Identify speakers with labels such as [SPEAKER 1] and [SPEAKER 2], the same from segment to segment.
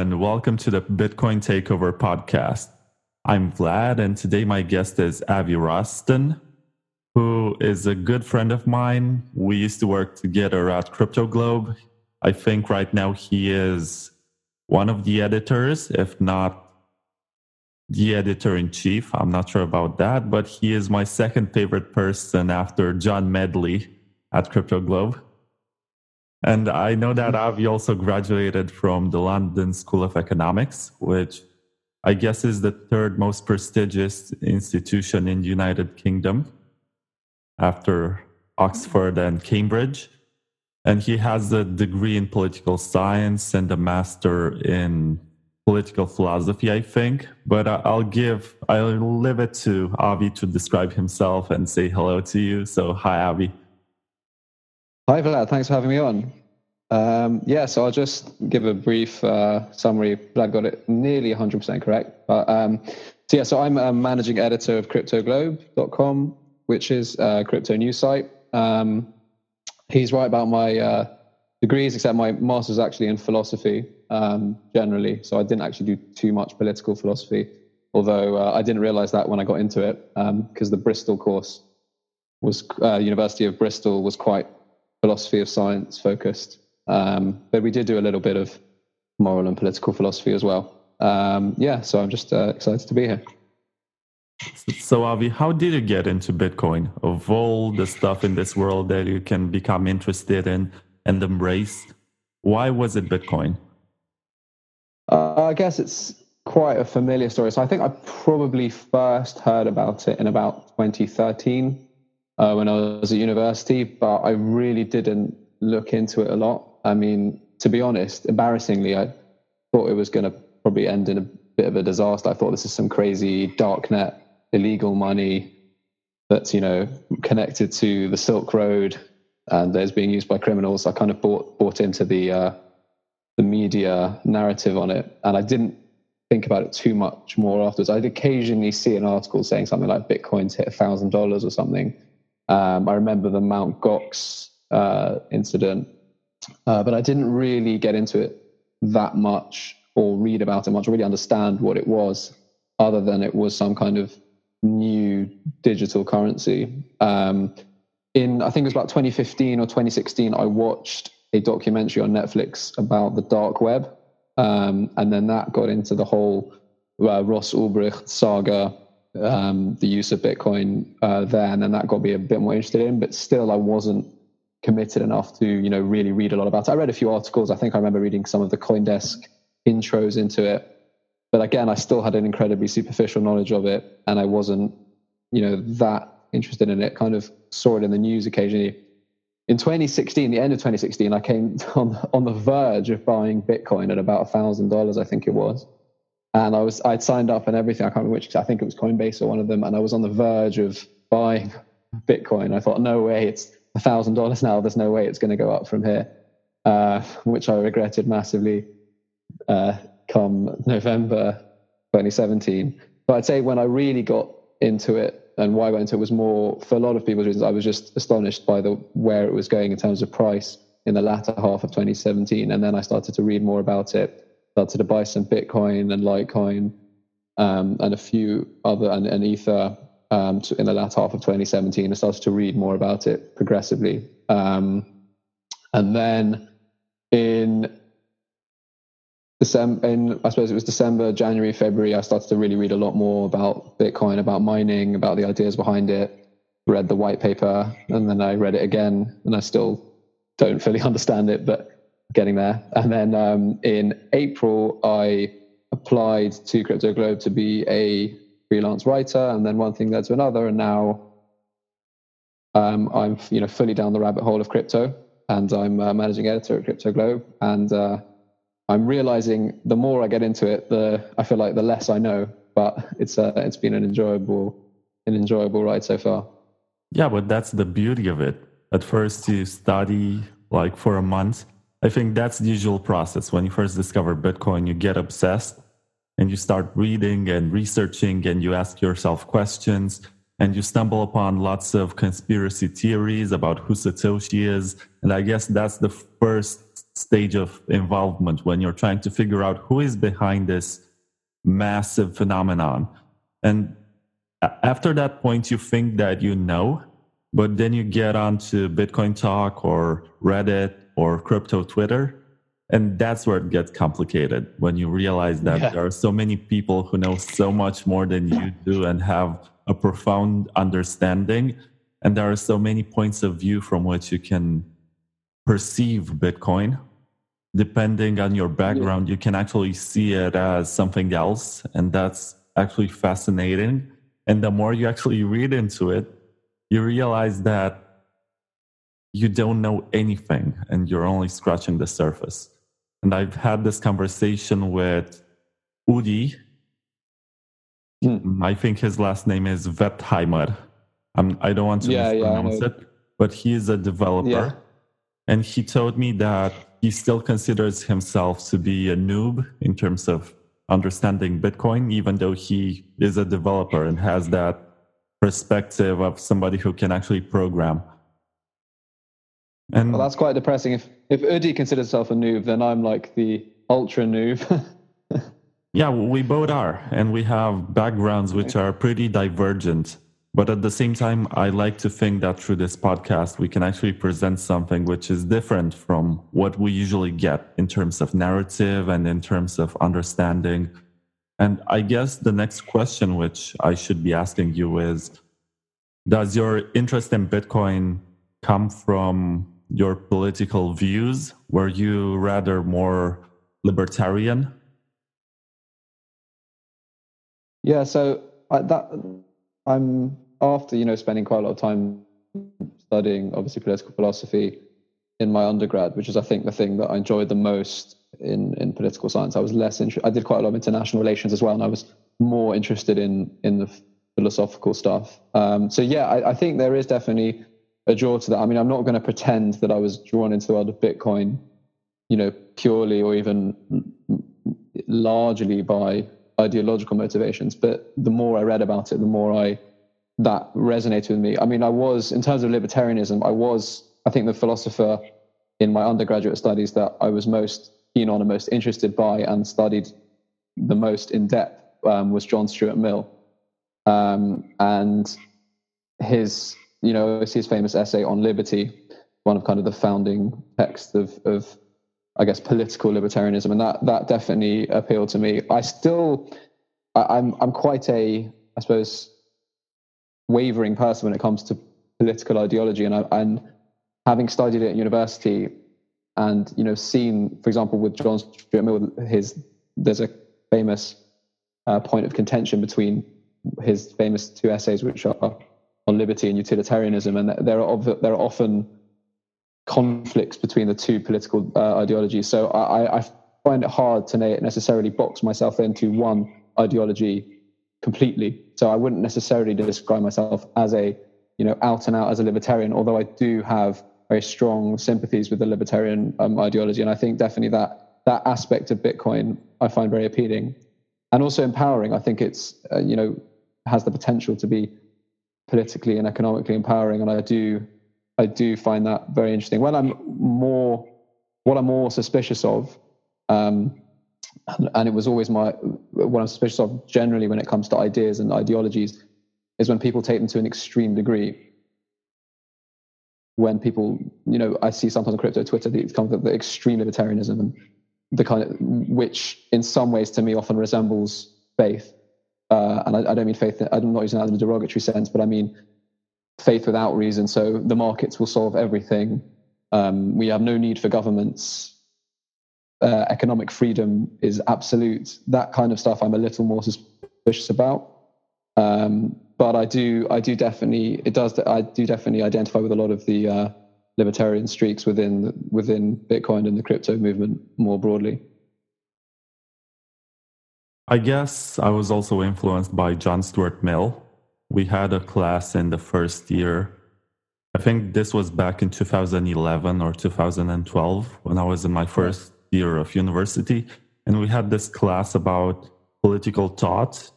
[SPEAKER 1] And welcome to the Bitcoin Takeover podcast. I'm Vlad, and today my guest is Avi Roston, who is a good friend of mine. We used to work together at Crypto Globe. I think right now he is one of the editors, if not the editor in chief. I'm not sure about that, but he is my second favorite person after John Medley at Crypto Globe. And I know that Avi also graduated from the London School of Economics, which I guess is the third most prestigious institution in the United Kingdom after Oxford and Cambridge. And he has a degree in political science and a master in political philosophy, I think. But I'll give, I'll leave it to Avi to describe himself and say hello to you. So, hi, Avi.
[SPEAKER 2] Hi, Vlad. Thanks for having me on. Um, yeah, so I'll just give a brief uh, summary. Vlad got it nearly 100% correct. But um, so yeah, so I'm a managing editor of CryptoGlobe.com, which is a crypto news site. Um, he's right about my uh, degrees, except my master's actually in philosophy um, generally. So I didn't actually do too much political philosophy, although uh, I didn't realize that when I got into it because um, the Bristol course was uh, University of Bristol was quite philosophy of science focused. Um, but we did do a little bit of moral and political philosophy as well. Um, yeah, so I'm just uh, excited to be here.
[SPEAKER 1] So, Avi, how did you get into Bitcoin? Of all the stuff in this world that you can become interested in and embrace, why was it Bitcoin?
[SPEAKER 2] Uh, I guess it's quite a familiar story. So, I think I probably first heard about it in about 2013 uh, when I was at university, but I really didn't look into it a lot. I mean, to be honest, embarrassingly, I thought it was going to probably end in a bit of a disaster. I thought this is some crazy darknet, illegal money that's you know connected to the Silk Road and is being used by criminals. I kind of bought bought into the uh, the media narrative on it, and I didn't think about it too much more afterwards. I'd occasionally see an article saying something like Bitcoin's hit a thousand dollars or something, um, I remember the Mount Gox uh, incident, uh, but I didn't really get into it that much or read about it much or really understand what it was, other than it was some kind of new digital currency. Um, in I think it was about 2015 or 2016, I watched a documentary on Netflix about the dark web, um, and then that got into the whole uh, Ross Ulbricht saga um, the use of Bitcoin uh, there, and then that got me a bit more interested in. But still, I wasn't committed enough to you know really read a lot about it. I read a few articles. I think I remember reading some of the CoinDesk intros into it, but again, I still had an incredibly superficial knowledge of it, and I wasn't you know that interested in it. Kind of saw it in the news occasionally. In 2016, the end of 2016, I came on on the verge of buying Bitcoin at about a thousand dollars, I think it was and I was I'd signed up and everything. I can't remember which. I think it was Coinbase or one of them, and I was on the verge of buying Bitcoin. I thought, no way, it's a thousand dollars now. There's no way it's going to go up from here, uh, which I regretted massively. Uh, come November 2017, but I'd say when I really got into it and why I went into it was more for a lot of people's reasons. I was just astonished by the where it was going in terms of price in the latter half of 2017, and then I started to read more about it started to buy some Bitcoin and Litecoin um, and a few other and, and Ether um, in the latter half of 2017. I started to read more about it progressively, um, and then in December, in I suppose it was December, January, February, I started to really read a lot more about Bitcoin, about mining, about the ideas behind it. Read the white paper, and then I read it again, and I still don't fully understand it, but getting there. And then um, in April, I applied to Crypto Globe to be a freelance writer, and then one thing led to another, and now um, I'm you know fully down the rabbit hole of crypto, and I'm uh, managing editor at Crypto Globe, and uh, I'm realizing the more I get into it, the I feel like the less I know, but it's uh, it's been an enjoyable an enjoyable ride so far.
[SPEAKER 1] Yeah, but that's the beauty of it. At first, you study like for a month I think that's the usual process. When you first discover Bitcoin, you get obsessed and you start reading and researching and you ask yourself questions and you stumble upon lots of conspiracy theories about who Satoshi is. And I guess that's the first stage of involvement when you're trying to figure out who is behind this massive phenomenon. And after that point, you think that you know, but then you get onto Bitcoin Talk or Reddit or crypto Twitter. And that's where it gets complicated when you realize that yeah. there are so many people who know so much more than you do and have a profound understanding. And there are so many points of view from which you can perceive Bitcoin. Depending on your background, you can actually see it as something else. And that's actually fascinating. And the more you actually read into it, you realize that you don't know anything and you're only scratching the surface. And I've had this conversation with Udi, Mm. I think his last name is Wertheimer. I'm, I do not want to yeah, mispronounce yeah, it, but he is a developer. Yeah. And he told me that he still considers himself to be a noob in terms of understanding Bitcoin, even though he is a developer and has that perspective of somebody who can actually program.
[SPEAKER 2] And well, that's quite depressing. If if Udi considers himself a noob, then I'm like the ultra noob.
[SPEAKER 1] Yeah, we both are. And we have backgrounds which are pretty divergent. But at the same time, I like to think that through this podcast, we can actually present something which is different from what we usually get in terms of narrative and in terms of understanding. And I guess the next question, which I should be asking you is Does your interest in Bitcoin come from your political views? Were you rather more libertarian
[SPEAKER 2] Yeah, so I, that I'm after you know spending quite a lot of time studying obviously political philosophy in my undergrad, which is I think the thing that I enjoyed the most in in political science. I was less interested. I did quite a lot of international relations as well, and I was more interested in in the philosophical stuff. Um, so yeah, I, I think there is definitely a draw to that. I mean, I'm not going to pretend that I was drawn into the world of Bitcoin, you know, purely or even largely by ideological motivations. But the more I read about it, the more I that resonated with me. I mean, I was in terms of libertarianism, I was I think the philosopher in my undergraduate studies that I was most keen on and most interested by and studied the most in depth um, was John Stuart Mill, um, and his you know his famous essay on liberty, one of kind of the founding texts of of I guess, political libertarianism, and that that definitely appealed to me. I still, I, I'm I'm quite a, I suppose, wavering person when it comes to political ideology, and I, and having studied it at university, and you know, seen, for example, with John Stuart Mill, his there's a famous uh, point of contention between his famous two essays, which are on liberty and utilitarianism, and there are there are often conflicts between the two political uh, ideologies. So I, I, find it hard to necessarily box myself into one ideology completely. So I wouldn't necessarily describe myself as a, you know, out and out as a libertarian, although I do have very strong sympathies with the libertarian um, ideology. And I think definitely that that aspect of Bitcoin I find very appealing and also empowering. I think it's, uh, you know, has the potential to be politically and economically empowering. And I do I do find that very interesting. When I'm more, what I'm more suspicious of, um, and, it was always my what I'm suspicious of generally when it comes to ideas and ideologies, is when people take them to an extreme degree. When people, you know, I see sometimes on crypto Twitter the kind of the extreme libertarianism and the kind of which in some ways to me often resembles faith. Uh, and I, I, don't mean faith. I'm not using that in a derogatory sense, but I mean faith without reason. So the markets will solve everything. Um, we have no need for governments. Uh, economic freedom is absolute. That kind of stuff I'm a little more suspicious about. Um, but I do, I do definitely, it does, I do definitely identify with a lot of the uh, libertarian streaks within within Bitcoin and the crypto movement more broadly.
[SPEAKER 1] I guess I was also influenced by John Stuart Mill, we had a class in the first year. I think this was back in 2011 or 2012 when I was in my first year of university. And we had this class about political thought.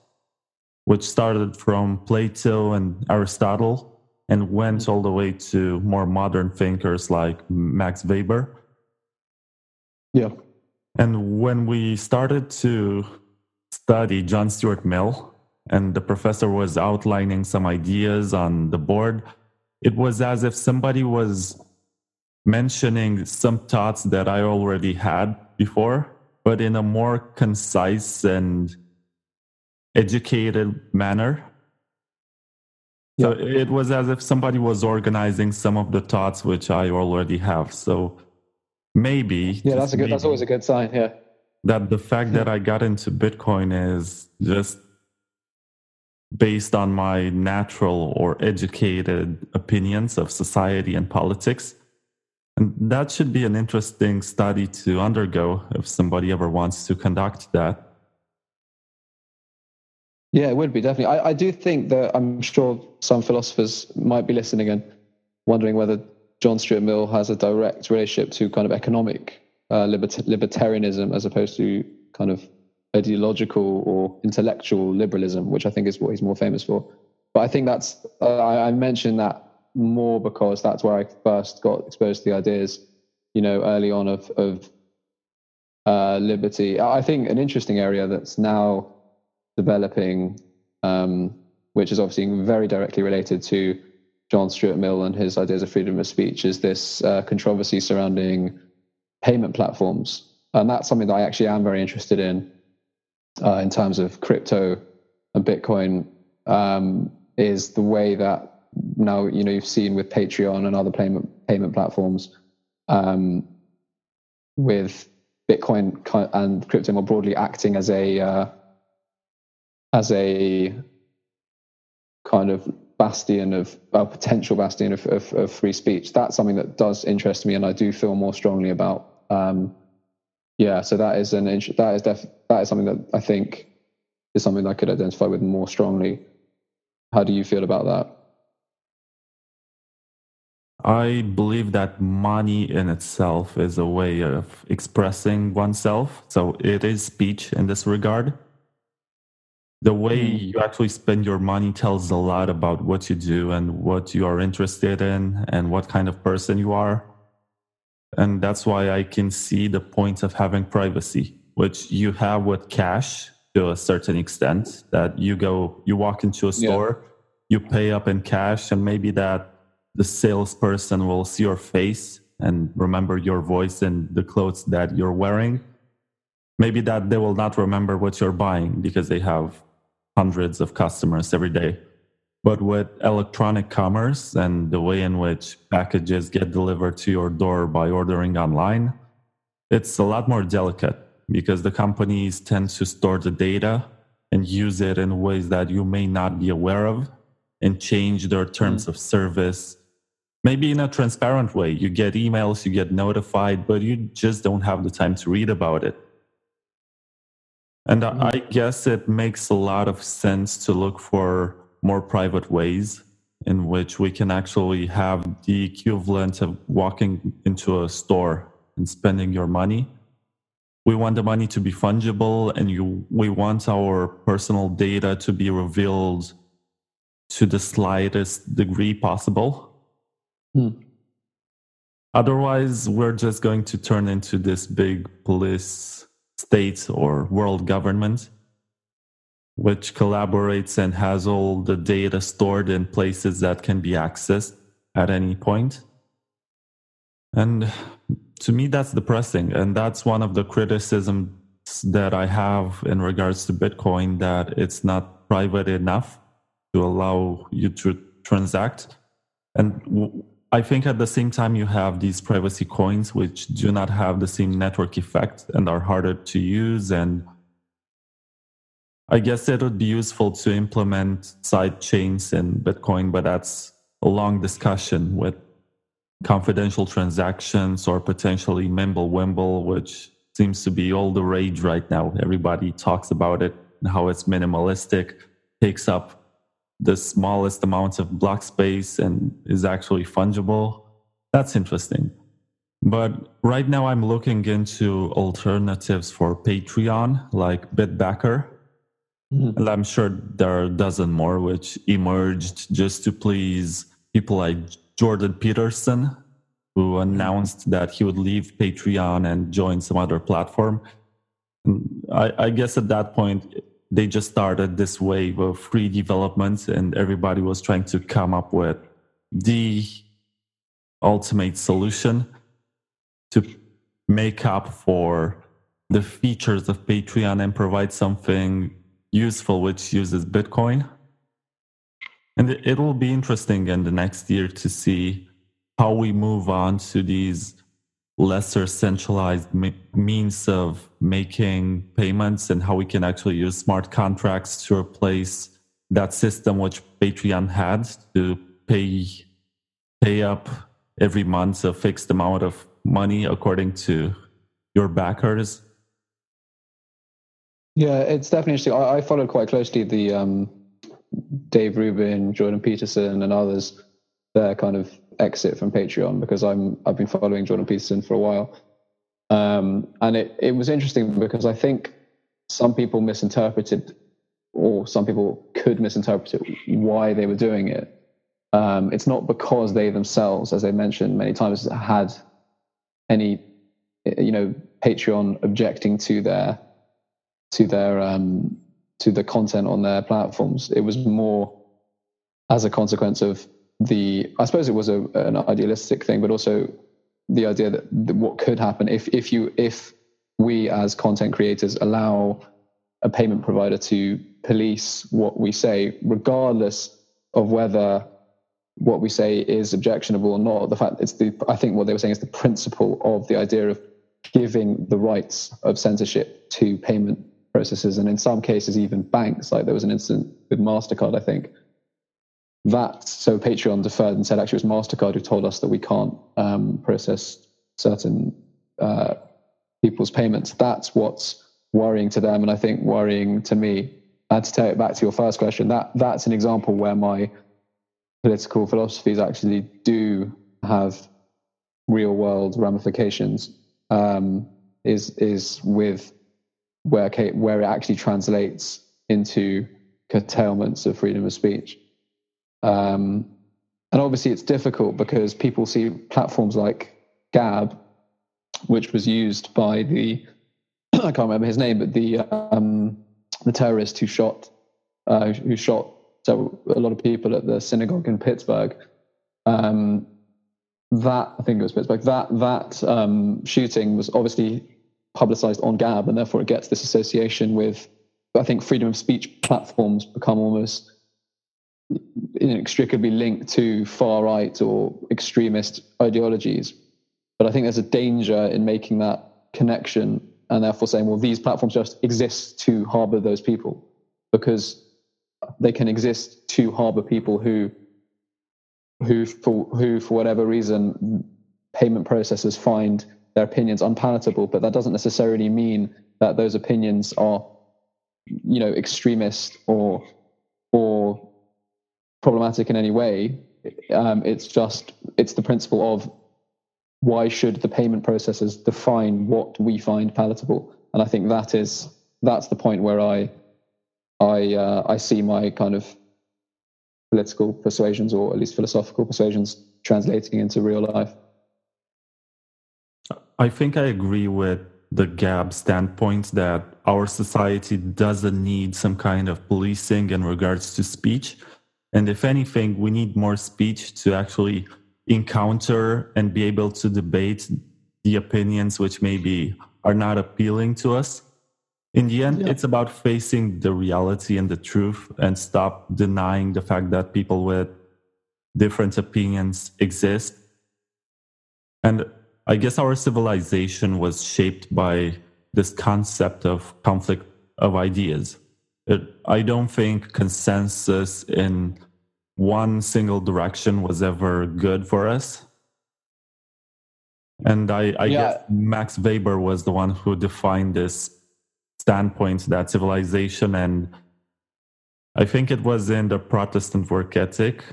[SPEAKER 1] which started from Plato and Aristotle and went all the way to more modern thinkers like Max Weber.
[SPEAKER 2] Yeah.
[SPEAKER 1] And when we started to study John Stuart Mill, and the professor was outlining some ideas on the board, it was as if somebody was mentioning some thoughts that I already had before, but in a more concise and educated manner. So it was as if somebody was organizing some of the thoughts which I already have. So maybe
[SPEAKER 2] yeah, that's a good. That's always a good sign. Yeah,
[SPEAKER 1] that the fact that I got into Bitcoin is just based on my natural or educated opinions of society and politics. And that should be an interesting study to undergo if somebody ever wants to conduct that.
[SPEAKER 2] Yeah, it would be definitely. I, I do think that I'm sure some philosophers might be listening and wondering whether John Stuart Mill has a direct relationship to kind of economic uh, libert- libertarianism as opposed to kind of ideological or intellectual liberalism, which I think is what he's more famous for. But I think that's, uh, I, I mentioned that more because that's where I first got exposed to the ideas, you know, early on of, of uh, liberty. I think an interesting area that's now developing, um, which is obviously very directly related to John Stuart Mill and his ideas of freedom of speech, is this uh, controversy surrounding payment platforms. And that's something that I actually am very interested in uh, in terms of crypto and Bitcoin, um, is the way that now, you know, you've seen with Patreon and other payment, payment platforms, um, with Bitcoin and crypto more broadly acting as a uh, as a kind of bastion of a potential bastion of, of, of, free speech. That's something that does interest me, and I do feel more strongly about. Um, yeah, so that is an that is def, that is something that I think is something that I could identify with more strongly. How do you feel about that?
[SPEAKER 1] I believe that money in itself is a way of expressing oneself. So it is speech in this regard the way mm. you actually spend your money tells a lot about what you do and what you are interested in and what kind of person you are. And that's why I can see the point of having privacy, which you have with cash to a certain extent that you go, you walk into a store, yeah. you pay up in cash, and maybe that the salesperson will see your face and remember your voice and the clothes that you're wearing. Maybe that they will not remember what you're buying because they have hundreds of customers every day. But with electronic commerce and the way in which packages get delivered to your door by ordering online, it's a lot more delicate because the companies tend to store the data and use it in ways that you may not be aware of and change their terms mm. of service. Maybe in a transparent way. You get emails, you get notified, but you just don't have the time to read about it. And mm-hmm. I guess it makes a lot of sense to look for more private ways in which we can actually have the equivalent of walking into a store and spending your money. We want the money to be fungible and you, we want our personal data to be revealed to the slightest degree possible. Hmm. Otherwise, we're just going to turn into this big police state or world government, which collaborates and has all the data stored in places that can be accessed at any point. And to me, that's depressing. And that's one of the criticisms that I have in regards to Bitcoin that it's not private enough to allow you to transact. And I think at the same time, you have these privacy coins, which do not have the same network effect and are harder to use. And I guess it would be useful to implement side chains in Bitcoin, but that's a long discussion with confidential transactions or potentially Mimblewimble, which seems to be all the rage right now. Everybody talks about it and how it's minimalistic, takes up the smallest amount of block space and is actually fungible. That's interesting. But right now, I'm looking into alternatives for Patreon, like Bitbacker. Mm-hmm. And I'm sure there are a dozen more which emerged just to please people like Jordan Peterson, who announced that he would leave Patreon and join some other platform. I, I, guess at that point, they just started this wave of free development, and everybody was trying to come up with the ultimate solution to make up for the features of Patreon and provide something useful which uses Bitcoin. And it will be interesting in the next year to see how we move on to these lesser centralized means of making payments and how we can actually use smart contracts to replace that system which Patreon had to pay pay up every month a fixed amount of money according to your backers.
[SPEAKER 2] Yeah, it's definitely interesting. I, I followed quite closely the um, Dave Rubin, Jordan Peterson, and others their kind of exit from Patreon because I'm I've been following Jordan Peterson for a while, um, and it it was interesting because I think some people misinterpreted, or some people could misinterpret it, why they were doing it. Um, it's not because they themselves, as they mentioned many times, had any, you know, Patreon objecting to their to their um, to the content on their platforms. It was more as a consequence of the I suppose it was a, an idealistic thing, but also the idea that, that what could happen if if you if we as content creators allow a payment provider to police what we say, regardless of whether what we say is objectionable or not. The fact it's the I think what they were saying is the principle of the idea of giving the rights of censorship to payment processes, and in some cases even banks. Like there was an incident with Mastercard, I think, that so Patreon deferred and said actually it was Mastercard who told us that we can't um, process certain uh, people's payments. That's what's worrying to them, and I think worrying to me. And to take it back to your first question, that that's an example where my political philosophies actually do have real world ramifications. Um, is is with where where it actually translates into curtailments of freedom of speech. Um, and obviously, it's difficult because people see platforms like Gab, which was used by the I can't remember his name, but the um, the terrorist who shot uh, who shot so a lot of people at the synagogue in Pittsburgh. Um, that I think it was Pittsburgh. That that um, shooting was obviously publicized on Gab, and therefore it gets this association with. I think freedom of speech platforms become almost inextricably linked to far right or extremist ideologies. But I think there's a danger in making that connection and therefore saying, well, these platforms just exist to harbor those people because they can exist to harbor people who, who for, who for whatever reason, payment processors find their opinions unpalatable. But that doesn't necessarily mean that those opinions are, you know, extremist or or problematic in any way. Um, it's just it's the principle of why should the payment processors define what we find palatable, and I think that is that's the point where I I uh, I see my kind of political persuasions or at least philosophical persuasions translating into real life.
[SPEAKER 1] I think I agree with the Gab standpoint that our society doesn't need some kind of policing in regards to speech and if anything, we need more speech to actually encounter and be able to debate the opinions which maybe are not appealing to us. In the end, yeah. it's about facing the reality and the truth and stop denying the fact that people with different opinions exist. And I mm-hmm. guess our civilization was shaped by this concept of conflict of ideas. It, I don't think consensus in one single direction was ever good for us. And I, I yeah. guess Max Weber was the one who defined this standpoint that civilization and I think it was in the Protestant work ethic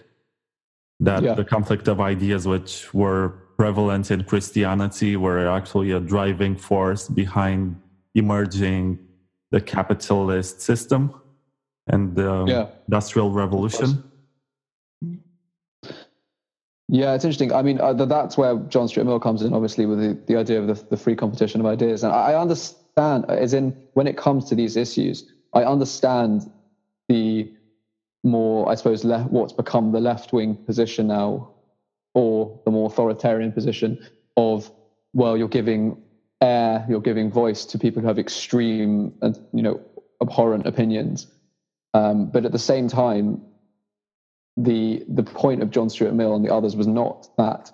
[SPEAKER 1] that yeah. the conflict of ideas which were prevalent in Christianity were actually a driving force behind emerging the capitalist system. and the yeah. Industrial Revolution.
[SPEAKER 2] Yeah, it's interesting. I mean, uh, that's where John Stuart Mill comes in, obviously, with the, the idea of the, the free competition of ideas. And I understand, as in, when it comes to these issues, I understand the more, I suppose, le- what's become the left wing position now, or the more authoritarian position of, well, you're giving air, you're giving voice to people who have extreme and, you know, abhorrent opinions. Um, but at the same time, the the point of John Stuart Mill and the others was not that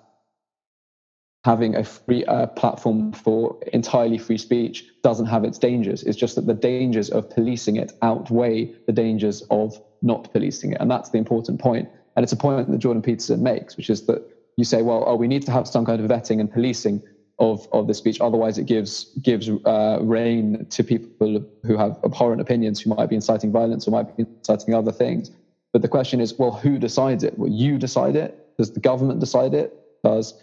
[SPEAKER 2] having a free uh, platform for entirely free speech doesn't have its dangers. It's just that the dangers of policing it outweigh the dangers of not policing it, and that's the important point. And it's a point that Jordan Peterson makes, which is that you say, well, oh, we need to have some kind of vetting and policing of of the speech, otherwise it gives gives uh, rein to people who have abhorrent opinions, who might be inciting violence or might be inciting other things. But the question is, well, who decides it? Will you decide it? Does the government decide it? Does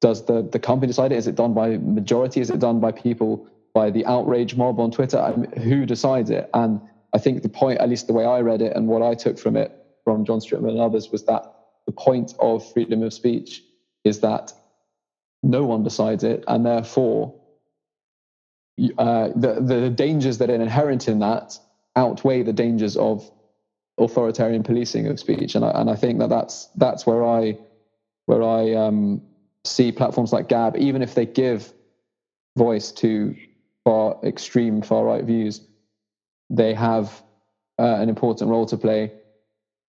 [SPEAKER 2] does the, the company decide it? Is it done by majority? Is it done by people by the outrage mob on Twitter? I mean, who decides it? And I think the point, at least the way I read it and what I took from it from John Mill and others, was that the point of freedom of speech is that no one decides it, and therefore uh, the the dangers that are inherent in that outweigh the dangers of authoritarian policing of speech, and I, and I think that that's that's where I where I um, see platforms like Gab, even if they give voice to far extreme far right views, they have uh, an important role to play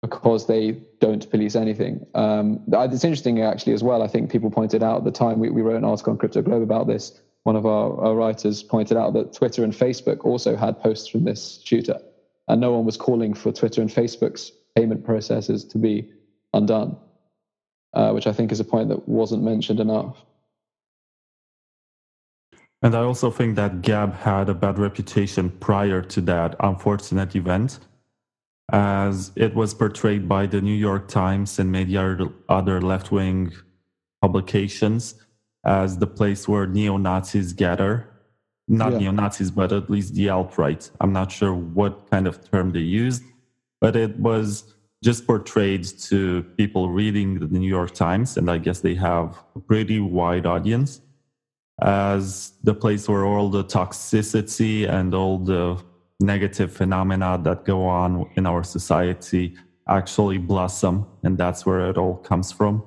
[SPEAKER 2] because they don't police anything. Um, it's interesting actually as well. I think people pointed out at the time we, we wrote an article on Crypto Globe about this. One of our, our writers pointed out that Twitter and Facebook also had posts from this shooter and no one was calling for Twitter and Facebook's payment processes to be undone, uh, which I think is a point that wasn't mentioned enough.
[SPEAKER 1] And I also think that Gab had a bad reputation prior to that unfortunate event, as it was portrayed by the New York Times and many other left wing publications as the place where neo Nazis gather not yeah. neo Nazis, but at least the alt right. I'm not sure what kind of term they used, but it was just portrayed to people reading the New York Times, and I guess they have a pretty wide audience, as the place where all the toxicity and all the negative phenomena that go on in our society actually blossom, and that's where it all comes from.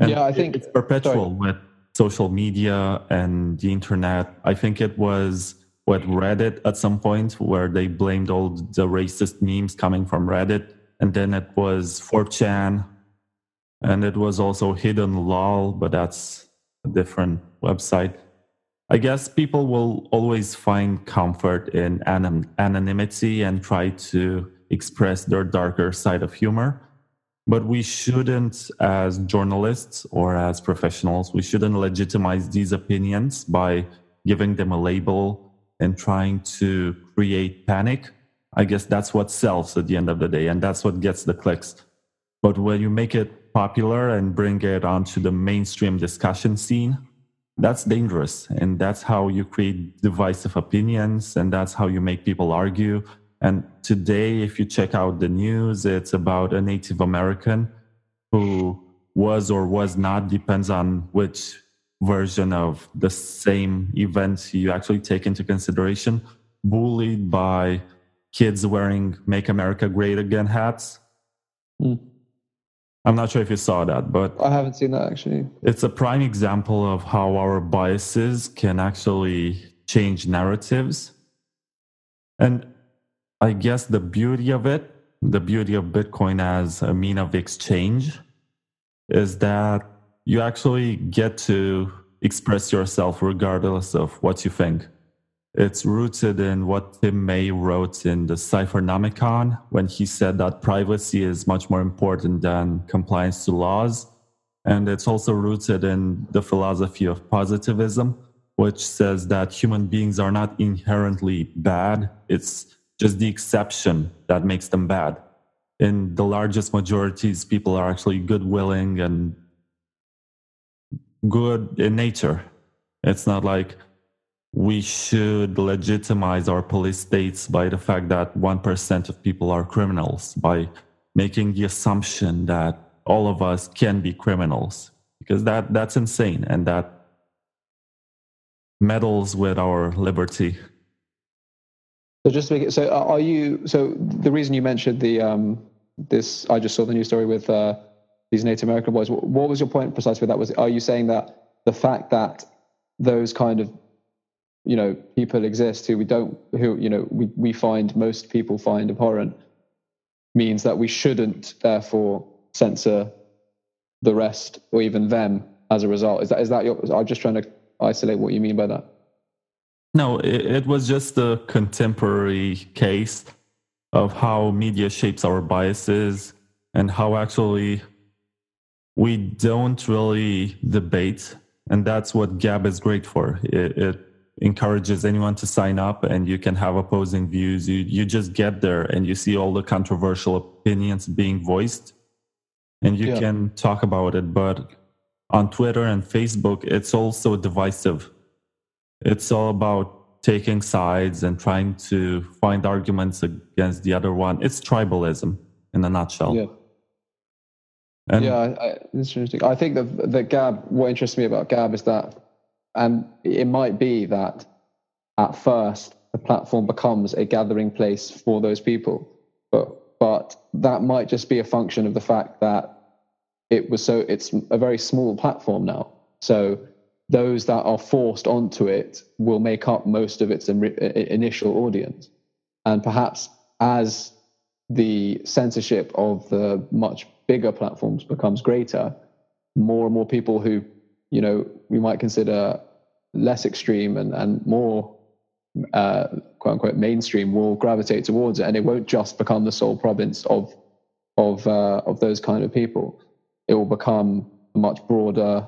[SPEAKER 1] And
[SPEAKER 2] yeah, I think
[SPEAKER 1] it's perpetual sorry. with social media and the internet. I think it was what Reddit at some point where they blamed all the racist memes coming from Reddit. And then it was 4chan and it was also Hidden Lol, but that's a different website. I guess people will always find comfort in anonymity and try to express their darker side of humor. But we shouldn't, as journalists or as professionals, we shouldn't legitimize these opinions by giving them a label and trying to create panic. I guess that's what sells at the end of the day, and that's what gets the clicks. But when you make it popular and bring it onto the mainstream discussion scene, that's dangerous. And that's how you create divisive opinions, and that's how you make people argue and today, if you check out the news, it's about a Native American who was or was not, depends on which version of the same event you actually take into consideration, bullied by kids wearing Make America Great Again hats. Mm. I'm not sure if you saw that, but
[SPEAKER 2] I haven't seen that actually.
[SPEAKER 1] It's a prime example of how our biases can actually change narratives. And I guess the beauty of it, the beauty of Bitcoin as a mean of exchange, is that you actually get to express yourself regardless of what you think. It's rooted in what Tim May wrote in the Cyphernomicon when he said that privacy is much more important than compliance to laws. And it's also rooted in the philosophy of positivism, which says that human beings are not inherently bad. It's just the exception that makes them bad. In the largest majorities, people are actually good willing and good in nature. It's not like we should legitimize our police states by the fact that 1% of people are criminals, by making the assumption that all of us can be criminals, because that, that's insane and that meddles with our liberty.
[SPEAKER 2] So just to make it, so are you, so the reason you mentioned the, um, this, I just saw the news story with uh, these Native American boys. What was your point precisely with that? Was, are you saying that the fact that those kind of you know people exist who we don't who you know we, we find most people find abhorrent means that we shouldn't therefore censor the rest or even them as a result. Is that is that your i'm just trying to isolate what you mean by that.
[SPEAKER 1] No it, it was just a contemporary case of how media shapes our biases and how actually we don't really debate and that's what gab is great for. It, it encourages anyone to sign up and you can have opposing views. You, you just get there and you see all the controversial opinions being voiced and you yeah. can talk about it. But on Twitter and Facebook, it's also divisive. It's all about taking sides and trying to find arguments against the other one. It's tribalism in a nutshell.
[SPEAKER 2] Yeah. And yeah, I, I, it's interesting. I think that the Gab. What interests me about Gab is that and it might be that at first the platform becomes a gathering place for those people. But but that might just be a function of the fact that it was so it's a very small platform now. So those that are forced onto it will make up most of its initial audience. And perhaps as the censorship of the much bigger platforms becomes greater, more and more people who you know, we might consider less extreme and, and more uh, quote unquote mainstream will gravitate towards it, and it won't just become the sole province of of uh, of those kind of people. It will become a much broader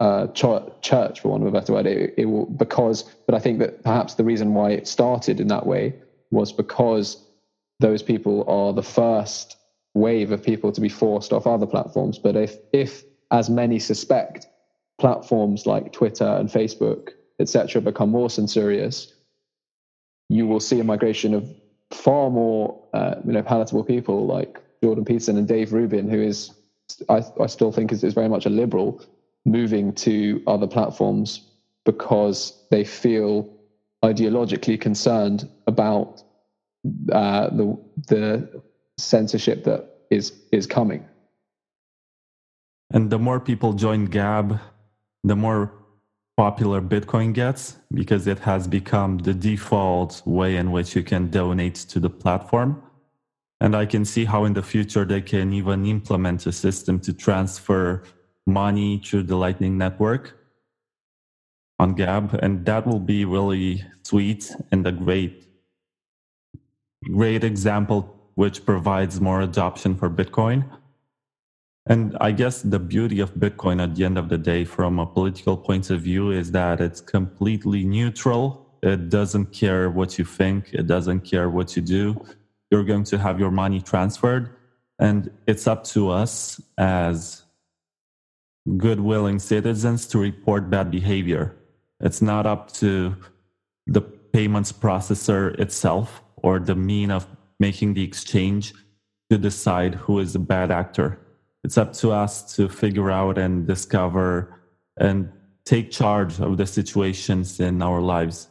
[SPEAKER 2] uh, ch- church, for want of a better word. It, it will because, but I think that perhaps the reason why it started in that way was because those people are the first wave of people to be forced off other platforms. But if if as many suspect platforms like Twitter and Facebook, etc., become more censorious, you will see a migration of far more, uh, you know, palatable people like Jordan Peterson and Dave Rubin, who is, I, I still think is, is very much a liberal, moving to other platforms because they feel ideologically concerned about uh, the the censorship that is is coming.
[SPEAKER 1] And the more people join Gab, the more popular Bitcoin gets because it has become the default way in which you can donate to the platform. And I can see how in the future they can even implement a system to transfer money through the Lightning Network on Gab. And that will be really sweet and a great, great example which provides more adoption for Bitcoin. And I guess the beauty of Bitcoin at the end of the day, from a political point of view, is that it's completely neutral. It doesn't care what you think, it doesn't care what you do. You're going to have your money transferred. And it's up to us as good willing citizens to report bad behavior. It's not up to the payments processor itself or the mean of making the exchange to decide who is a bad actor it's up to us to figure out and discover and take charge of the situations in our lives.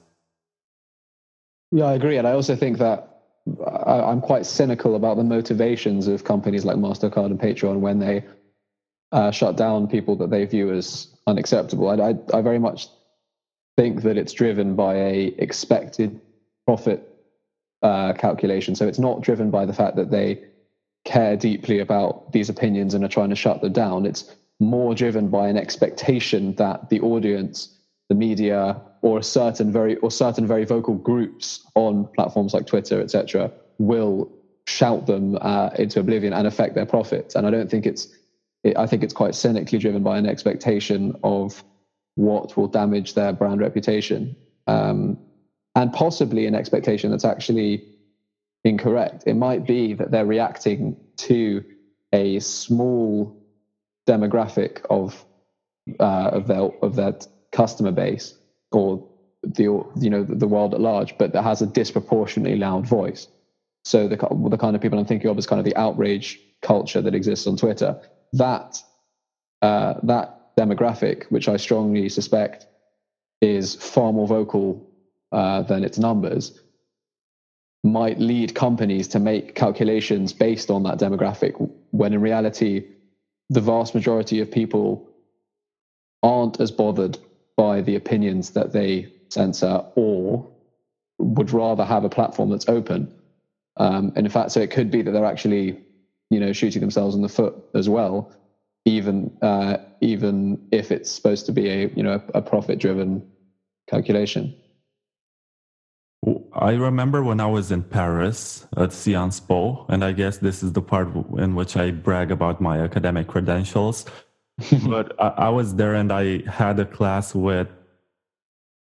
[SPEAKER 2] Yeah, I agree. And I also think that I, am quite cynical about the motivations of companies like MasterCard and Patreon when they uh, shut down people that they view as unacceptable. I, I, I very much think that it's driven by a expected profit uh, calculation. So it's not driven by the fact that they care deeply about these opinions and are trying to shut them down. It's more driven by an expectation that the audience, the media, or a certain very or certain very vocal groups on platforms like Twitter, etc., will shout them uh, into oblivion and affect their profits. And I don't think it's. It, I think it's quite cynically driven by an expectation of what will damage their brand reputation, um, and possibly an expectation that's actually incorrect. It might be that they're reacting to a small demographic of uh, of their of their customer base or the you know the world at large, but that has a disproportionately loud voice. So the the kind of people I'm thinking of is kind of the outrage culture that exists on Twitter. That uh, that demographic, which I strongly suspect is far more vocal uh, than its numbers, might lead companies to make calculations based on that demographic when in reality the vast majority of people aren't as bothered by the opinions that they censor or would rather have a platform that's open. Um, and in fact, so it could be that they're actually, you know, shooting themselves in the foot as well, even uh, even if it's supposed to be a you know a, a profit driven calculation.
[SPEAKER 1] I remember when I was in Paris at Sciences Po, and I guess this is the part in which I brag about my academic credentials. but I, I, was there and I had a class with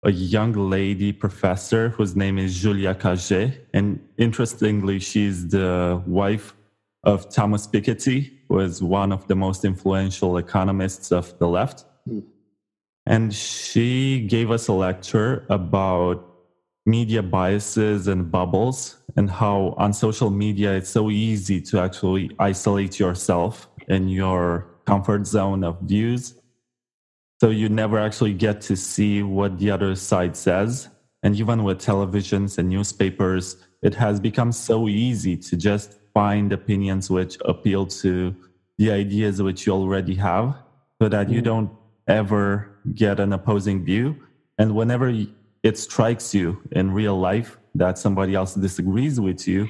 [SPEAKER 1] a young lady professor whose name is Julia Cagé. And interestingly, she's the wife of Thomas Piketty, who was one of the most influential economists of the left. Mm. And she gave us a lecture about media biases and bubbles and how on social media it's so easy to actually isolate yourself in your comfort zone of views. So you never actually get to see what the other side says. And even with televisions and newspapers it has become so easy to just find opinions which appeal to the ideas which you already have so that you mm. don't ever get an opposing view. And whenever it strikes you in real life that somebody else disagrees with you,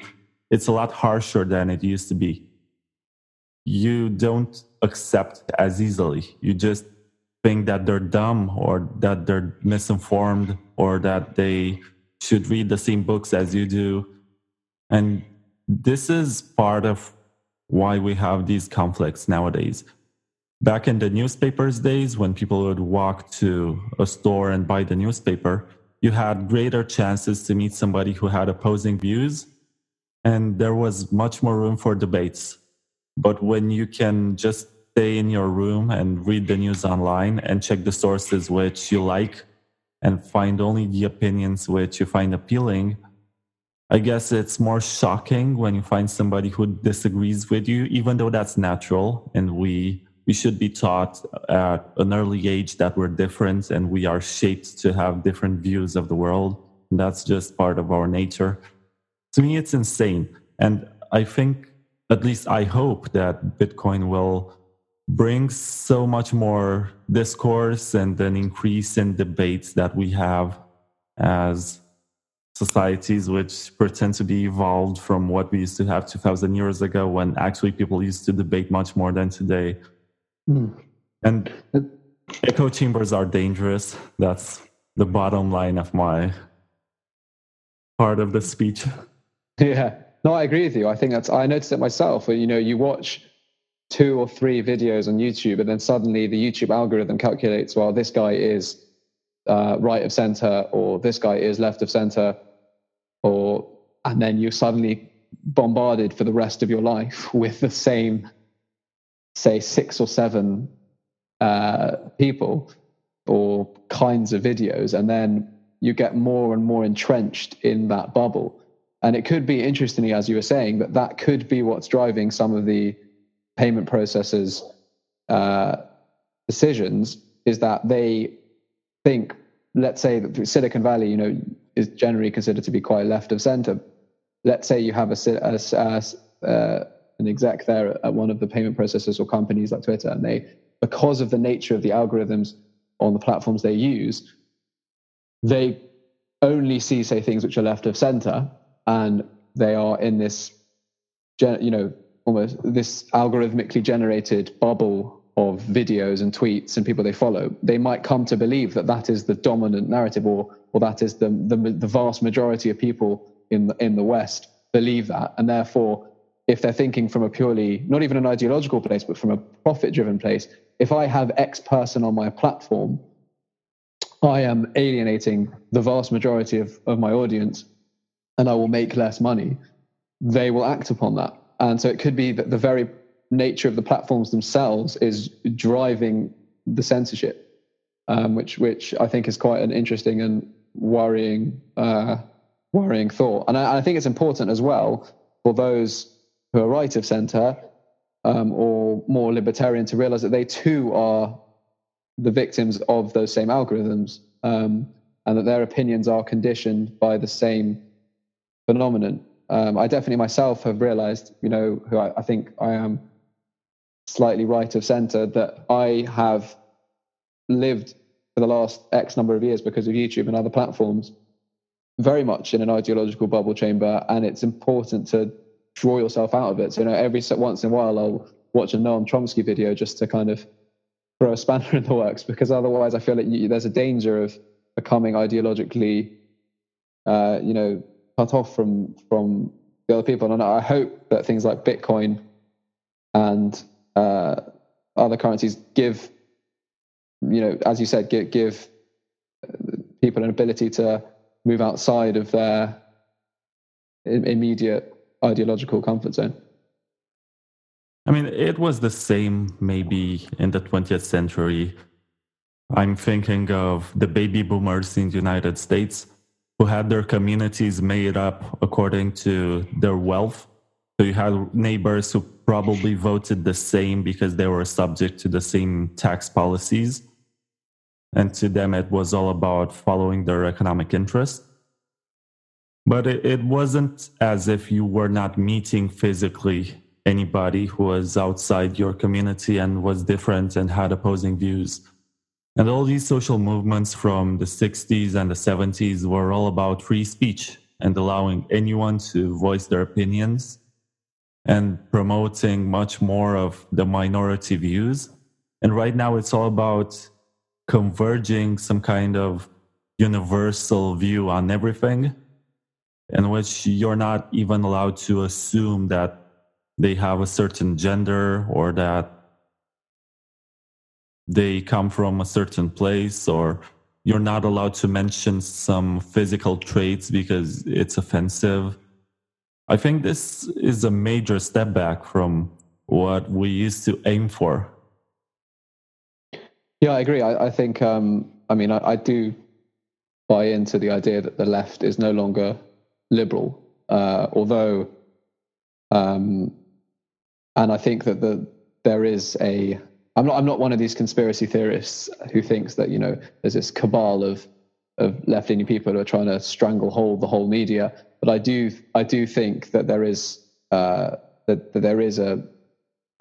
[SPEAKER 1] it's a lot harsher than it used to be. You don't accept as easily. You just think that they're dumb or that they're misinformed or that they should read the same books as you do. And this is part of why we have these conflicts nowadays. Back in the newspapers days, when people would walk to a store and buy the newspaper, you had greater chances to meet somebody who had opposing views and there was much more room for debates. But when you can just stay in your room and read the news online and check the sources which you like and find only the opinions which you find appealing, I guess it's more shocking when you find somebody who disagrees with you, even though that's natural and we we should be taught at an early age that we're different and we are shaped to have different views of the world. And that's just part of our nature. To me, it's insane. And I think, at least I hope that Bitcoin will bring so much more discourse and an increase in debates that we have as societies which pretend to be evolved from what we used to have 2000 years ago when actually people used to debate much more than today Mm. And echo chambers are dangerous. That's the bottom line of my part of the speech.
[SPEAKER 2] Yeah. No, I agree with you. I think that's I noticed it myself. You know, you watch two or three videos on YouTube, and then suddenly the YouTube algorithm calculates, well, this guy is uh, right of center, or this guy is left of center, or and then you're suddenly bombarded for the rest of your life with the same say six or seven uh, people or kinds of videos, and then you get more and more entrenched in that bubble. And it could be interestingly, as you were saying, that that could be what's driving some of the payment processors' uh, decisions. Is that they think, let's say that Silicon Valley, you know, is generally considered to be quite left of center. Let's say you have a, a, a, uh, an exec there at one of the payment processors or companies like Twitter, and they, because of the nature of the algorithms on the platforms they use, they only see say things which are left of center, and they are in this, you know, almost this algorithmically generated bubble of videos and tweets and people they follow. They might come to believe that that is the dominant narrative, or or that is the the, the vast majority of people in the, in the West believe that, and therefore if they're thinking from a purely, not even an ideological place, but from a profit driven place, if I have X person on my platform, I am alienating the vast majority of, of my audience and I will make less money, they will act upon that. And so it could be that the very nature of the platforms themselves is driving the censorship, um, which which I think is quite an interesting and worrying, uh, worrying thought. And I, I, think it's important as well for those who are right of centre um, or more libertarian to realise that they too are the victims of those same algorithms, um, and that their opinions are conditioned by the same phenomenon. Um, I definitely myself have realised, you know, who I, I think I am slightly right of centre, that I have lived for the last X number of years because of YouTube and other platforms, very much in an ideological bubble chamber, and it's important to draw yourself out of it. So, you know, every once in a while, I'll watch a Noam Chomsky video just to kind of throw a spanner in the works, because otherwise, I feel like you, there's a danger of becoming ideologically, uh, you know, cut off from from the other people. And I hope that things like Bitcoin and uh, other currencies give you know, as you said, give, give people an ability to move outside of their immediate ideological comfort zone.
[SPEAKER 1] I mean, it was the same maybe in the 20th century. I'm thinking of the baby boomers in the United States who had their communities made up according to their wealth. So you had neighbors who probably voted the same because they were subject to the same tax policies. And to them, it was all about following their economic interest. But it, it wasn't as if you were not meeting physically anybody who was outside your community and was different and had opposing views. And all these social movements from the 60s and the 70s were all about free speech and allowing anyone to voice their opinions and promoting much more of the minority views. And right now it's all about converging some kind of universal view on everything in which you're not even allowed to assume that they have a certain gender or that they come from a certain place or you're not allowed to mention some physical traits because it's offensive. I think this is a major step back from what we used to aim for
[SPEAKER 2] yeah, I agree. I, I think, um, I mean, I, I, do buy into the idea that the left is no longer liberal, uh, although, um, and I think that the there is a. I'm not. I'm not one of these conspiracy theorists who thinks that you know there's this cabal of of left leaning people who are trying to stranglehold the whole media. But I do. I do think that there is uh, that, that there is a,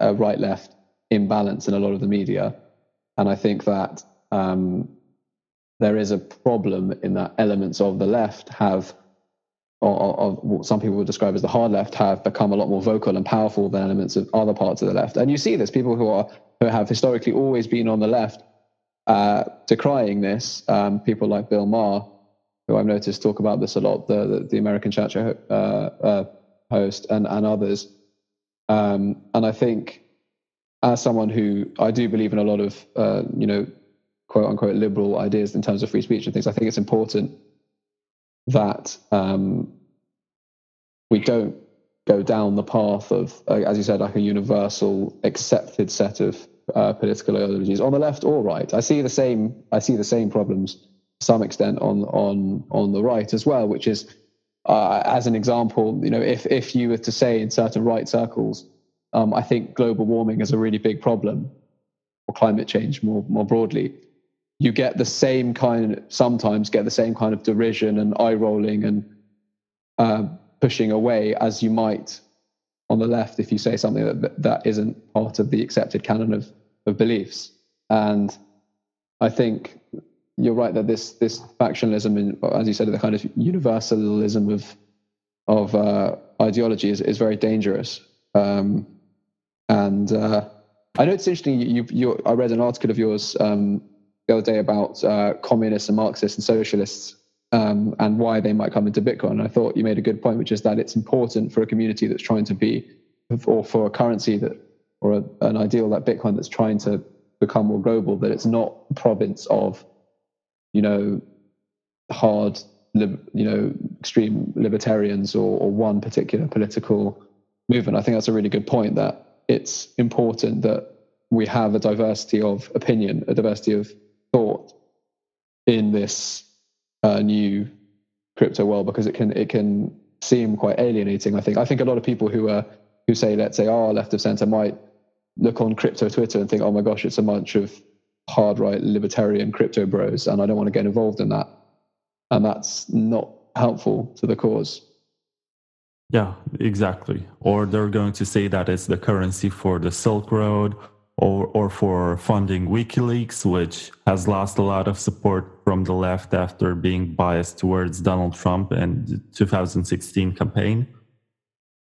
[SPEAKER 2] a right left imbalance in a lot of the media and I think that um, there is a problem in that elements of the left have, or, what some people would describe as the hard left, have become a lot more vocal and powerful than elements of other parts of the left. And you see this: people who are who have historically always been on the left uh, decrying this. Um, people like Bill Maher, who I've noticed talk about this a lot, the the, the American show uh, uh, host, and and others. Um, and I think as someone who I do believe in a lot of uh, you know quote unquote liberal ideas in terms of free speech and things, I think it's important that um, we don't go down the path of, uh, as you said, like a universal accepted set of uh, political ideologies on the left or right. I see the same. I see the same problems to some extent on on on the right as well, which is. Uh, as an example, you know, if if you were to say in certain right circles, um, I think global warming is a really big problem, or climate change more more broadly. You get the same kind, sometimes get the same kind of derision and eye rolling and uh, pushing away as you might on the left if you say something that that isn't part of the accepted canon of of beliefs. And I think you're right that this this factionalism, in, as you said, the kind of universalism of of uh, ideology is, is very dangerous. Um, and uh, I know it's interesting. You, you, I read an article of yours um, the other day about uh, communists and Marxists and socialists um, and why they might come into Bitcoin. And I thought you made a good point, which is that it's important for a community that's trying to be, or for a currency that, or a, an ideal like Bitcoin that's trying to become more global, that it's not a province of, you know, hard, you know, extreme libertarians or, or one particular political movement. I think that's a really good point that it's important that we have a diversity of opinion, a diversity of in this uh, new crypto world because it can it can seem quite alienating. I think I think a lot of people who are who say let's say are left of center might look on crypto Twitter and think oh my gosh it's a bunch of hard right libertarian crypto bros and I don't want to get involved in that and that's not helpful to the cause.
[SPEAKER 1] Yeah, exactly. Or they're going to say that it's the currency for the Silk Road or, or for funding WikiLeaks, which has lost a lot of support from the left after being biased towards Donald Trump and the 2016 campaign.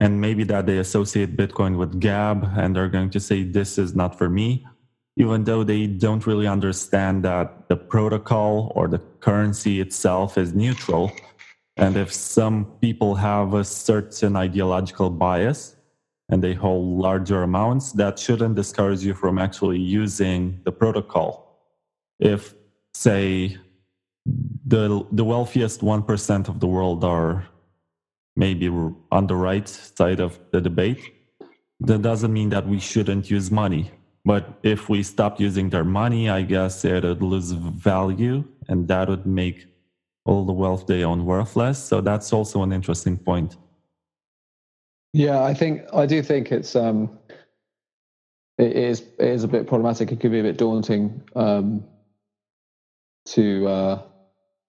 [SPEAKER 1] And maybe that they associate Bitcoin with Gab and they're going to say, this is not for me, even though they don't really understand that the protocol or the currency itself is neutral and if some people have a certain ideological bias and they hold larger amounts, that shouldn't discourage you from actually using the protocol. If, say, the, the wealthiest 1% of the world are maybe on the right side of the debate, that doesn't mean that we shouldn't use money. But if we stop using their money, I guess it would lose value and that would make all the wealth they own worthless. So that's also an interesting point.
[SPEAKER 2] Yeah, I think I do think it's um, it is it is a bit problematic. It could be a bit daunting um, to uh,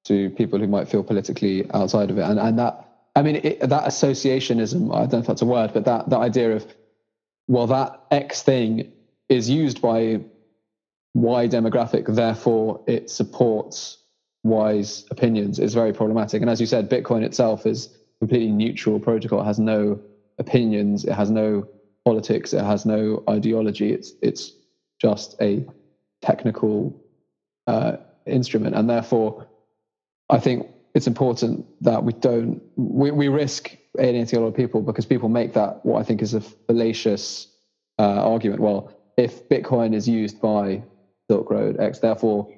[SPEAKER 2] to people who might feel politically outside of it, and and that I mean it, that associationism. I don't know if that's a word, but that that idea of well, that X thing is used by Y demographic, therefore it supports Y's opinions is very problematic. And as you said, Bitcoin itself is completely neutral protocol. It has no opinions. It has no politics. It has no ideology. It's it's just a technical uh, instrument, and therefore, I think it's important that we don't we, we risk alienating a lot of people because people make that what I think is a fallacious uh, argument. Well, if Bitcoin is used by Silk Road X, therefore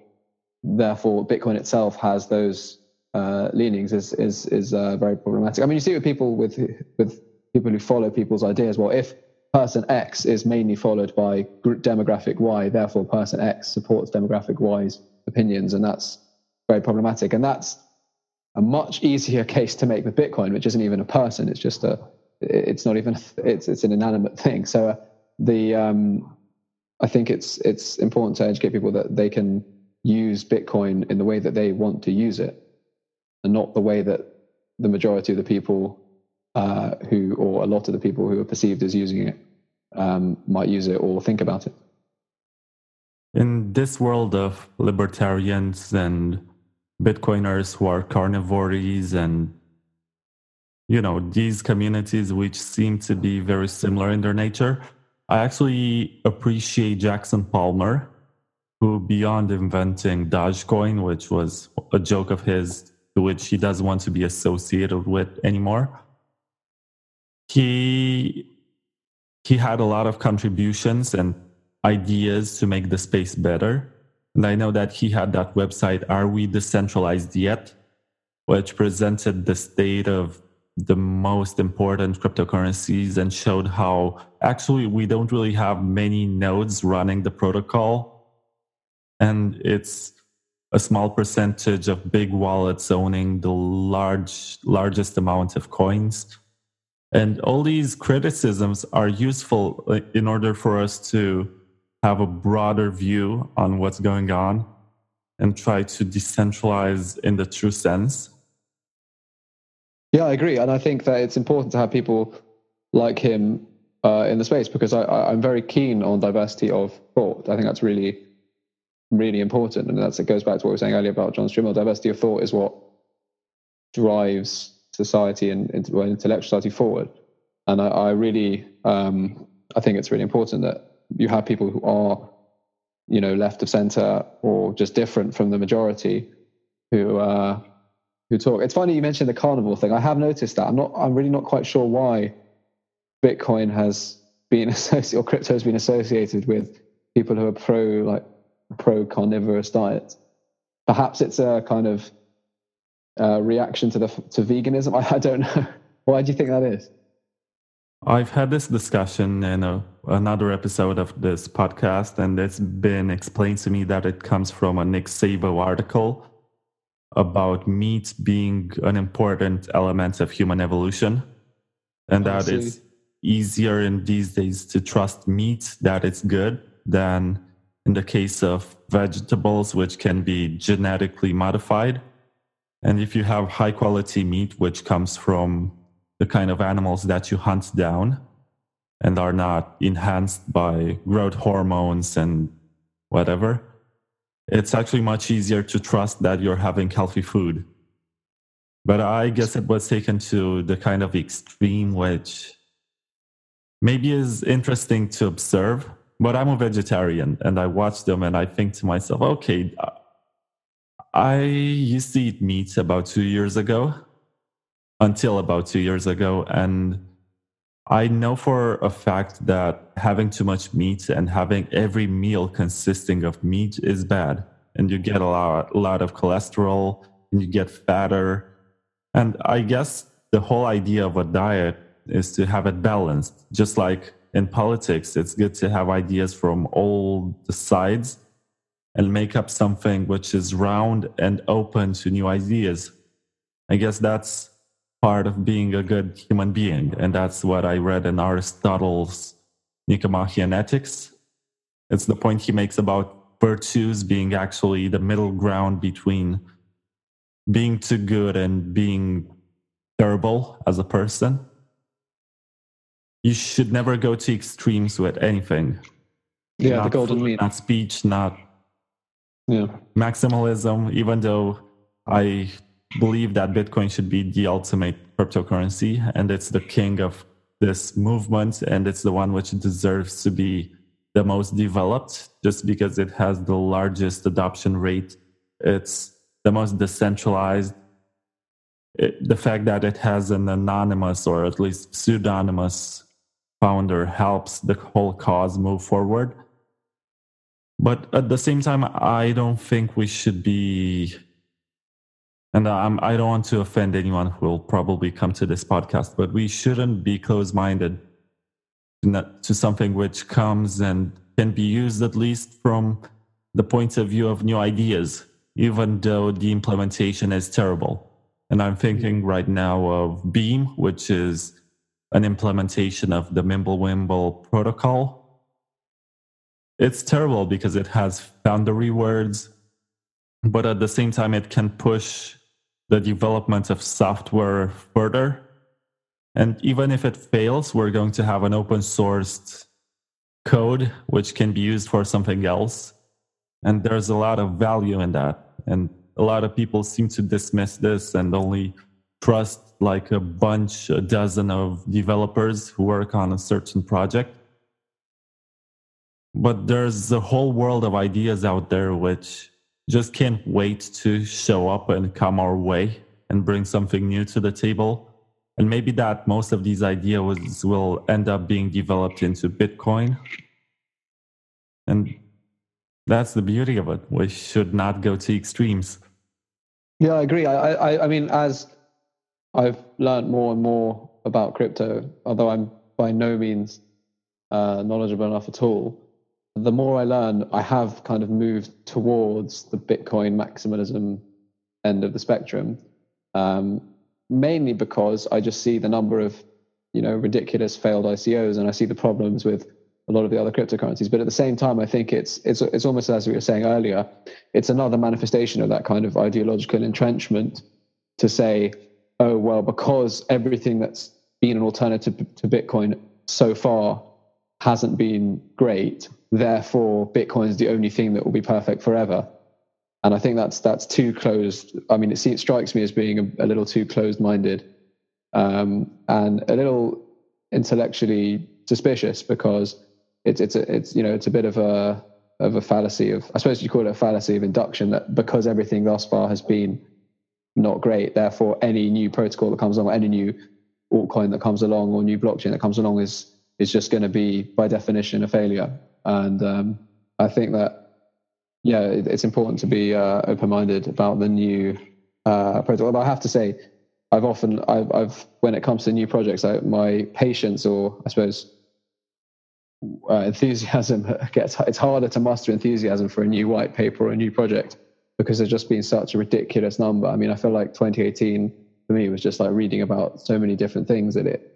[SPEAKER 2] therefore Bitcoin itself has those uh, leanings is is is uh, very problematic. I mean, you see with people with with people who follow people's ideas. Well, if person X is mainly followed by group demographic Y, therefore person X supports demographic Y's opinions, and that's very problematic. And that's a much easier case to make with Bitcoin, which isn't even a person; it's just a it's not even it's it's an inanimate thing. So uh, the um, I think it's it's important to educate people that they can use Bitcoin in the way that they want to use it, and not the way that the majority of the people uh, who, or a lot of the people who are perceived as using it, um, might use it or think about it.
[SPEAKER 1] In this world of libertarians and Bitcoiners who are carnivores and you know these communities which seem to be very similar in their nature, I actually appreciate Jackson Palmer who, beyond inventing Dogecoin, which was a joke of his, which he doesn't want to be associated with anymore, he he had a lot of contributions and ideas to make the space better. And I know that he had that website, Are We Decentralized Yet? which presented the state of the most important cryptocurrencies and showed how actually we don't really have many nodes running the protocol and it's a small percentage of big wallets owning the large largest amount of coins and all these criticisms are useful in order for us to have a broader view on what's going on and try to decentralize in the true sense.
[SPEAKER 2] Yeah i agree. And i think that it's important to have people like him uh, in the space because I, i'm very keen on diversity of thought. I think that's really really important. And that's it goes back to what we were saying earlier about John Stuart Diversity of thought is what drives society and well, intellectual society forward. And I, I really, um, I think it's really important that you have people who are, you know, left of center or just different from the majority who uh, who talk. It's funny you mentioned the carnival thing. I have noticed that. I'm not. I'm really not quite sure why Bitcoin has been associated or crypto has been associated with people who are pro like pro carnivorous diet. Perhaps it's a kind of uh, reaction to the to veganism. I, I don't know. Why do you think that is?
[SPEAKER 1] I've had this discussion in a, another episode of this podcast, and it's been explained to me that it comes from a Nick Szabo article. about meat being an important element of human evolution, and that it's easier in these days to trust meat that it's good than in the case of vegetables, which can be genetically modified. And if you have high quality meat, which comes from the kind of animals that you hunt down and are not enhanced by growth hormones and whatever, it's actually much easier to trust that you're having healthy food. But I guess it was taken to the kind of extreme, which maybe is interesting to observe. But I'm a vegetarian and I watch them and I think to myself, okay, I used to eat meat about two years ago until about two years ago. And I know for a fact that having too much meat and having every meal consisting of meat is bad. And you get a lot, a lot of cholesterol and you get fatter. And I guess the whole idea of a diet is to have it balanced. Just like in politics, it's good to have ideas from all the sides and make up something which is round and open to new ideas. I guess that's part of being a good human being. And that's what I read in Aristotle's Nicomachean Ethics. It's the point he makes about virtues being actually the middle ground between being too good and being terrible as a person. You should never go to extremes with anything.
[SPEAKER 2] Yeah, not the golden mean.
[SPEAKER 1] Not speech, not yeah. maximalism, even though I believe that Bitcoin should be the ultimate cryptocurrency and it's the king of this movement and it's the one which deserves to be the most developed just because it has the largest adoption rate. It's the most decentralized. It, the fact that it has an anonymous or at least pseudonymous founder helps the whole cause move forward. But at the same time, I don't think we should be and I'm, I don't want to offend anyone who will probably come to this podcast, but we shouldn't be close minded to something which comes and can be used at least from the point of view of new ideas, even though the implementation is terrible. And I'm thinking right now of Beam, which is an implementation of the Mimblewimble protocol. It's terrible because it has boundary words, but at the same time, it can push the development of software further. And even if it fails, we're going to have an open sourced code which can be used for something else. And there's a lot of value in that. And a lot of people seem to dismiss this and only trust like a bunch, a dozen of developers who work on a certain project. But there's a whole world of ideas out there which just can't wait to show up and come our way and bring something new to the table. And maybe that most of these ideas will end up being developed into Bitcoin. And that's the beauty of it. We should not go to extremes.
[SPEAKER 2] Yeah, I agree. I, I, I mean, as I've learned more and more about crypto, although I'm by no means uh, knowledgeable enough at all, the more I learn, I have kind of moved towards the Bitcoin maximalism end of the spectrum, um, mainly because I just see the number of you know ridiculous failed ICOs, and I see the problems with a lot of the other cryptocurrencies. But at the same time, I think it's it's it's almost as we were saying earlier, it's another manifestation of that kind of ideological entrenchment to say, oh well, because everything that's been an alternative to Bitcoin so far hasn't been great therefore Bitcoin is the only thing that will be perfect forever. And I think that's that's too closed. I mean, it, it strikes me as being a, a little too closed-minded um, and a little intellectually suspicious because it's it's a, it's you know it's a bit of a of a fallacy of I suppose you call it a fallacy of induction that because everything thus far has been not great, therefore any new protocol that comes along, any new altcoin that comes along or new blockchain that comes along is is just going to be by definition a failure. And um, I think that, yeah, it, it's important to be uh, open minded about the new uh, project. I have to say, I've often, I've, I've, when it comes to new projects, I, my patience or I suppose uh, enthusiasm gets, it's harder to muster enthusiasm for a new white paper or a new project because there's just been such a ridiculous number. I mean, I feel like 2018 for me was just like reading about so many different things that it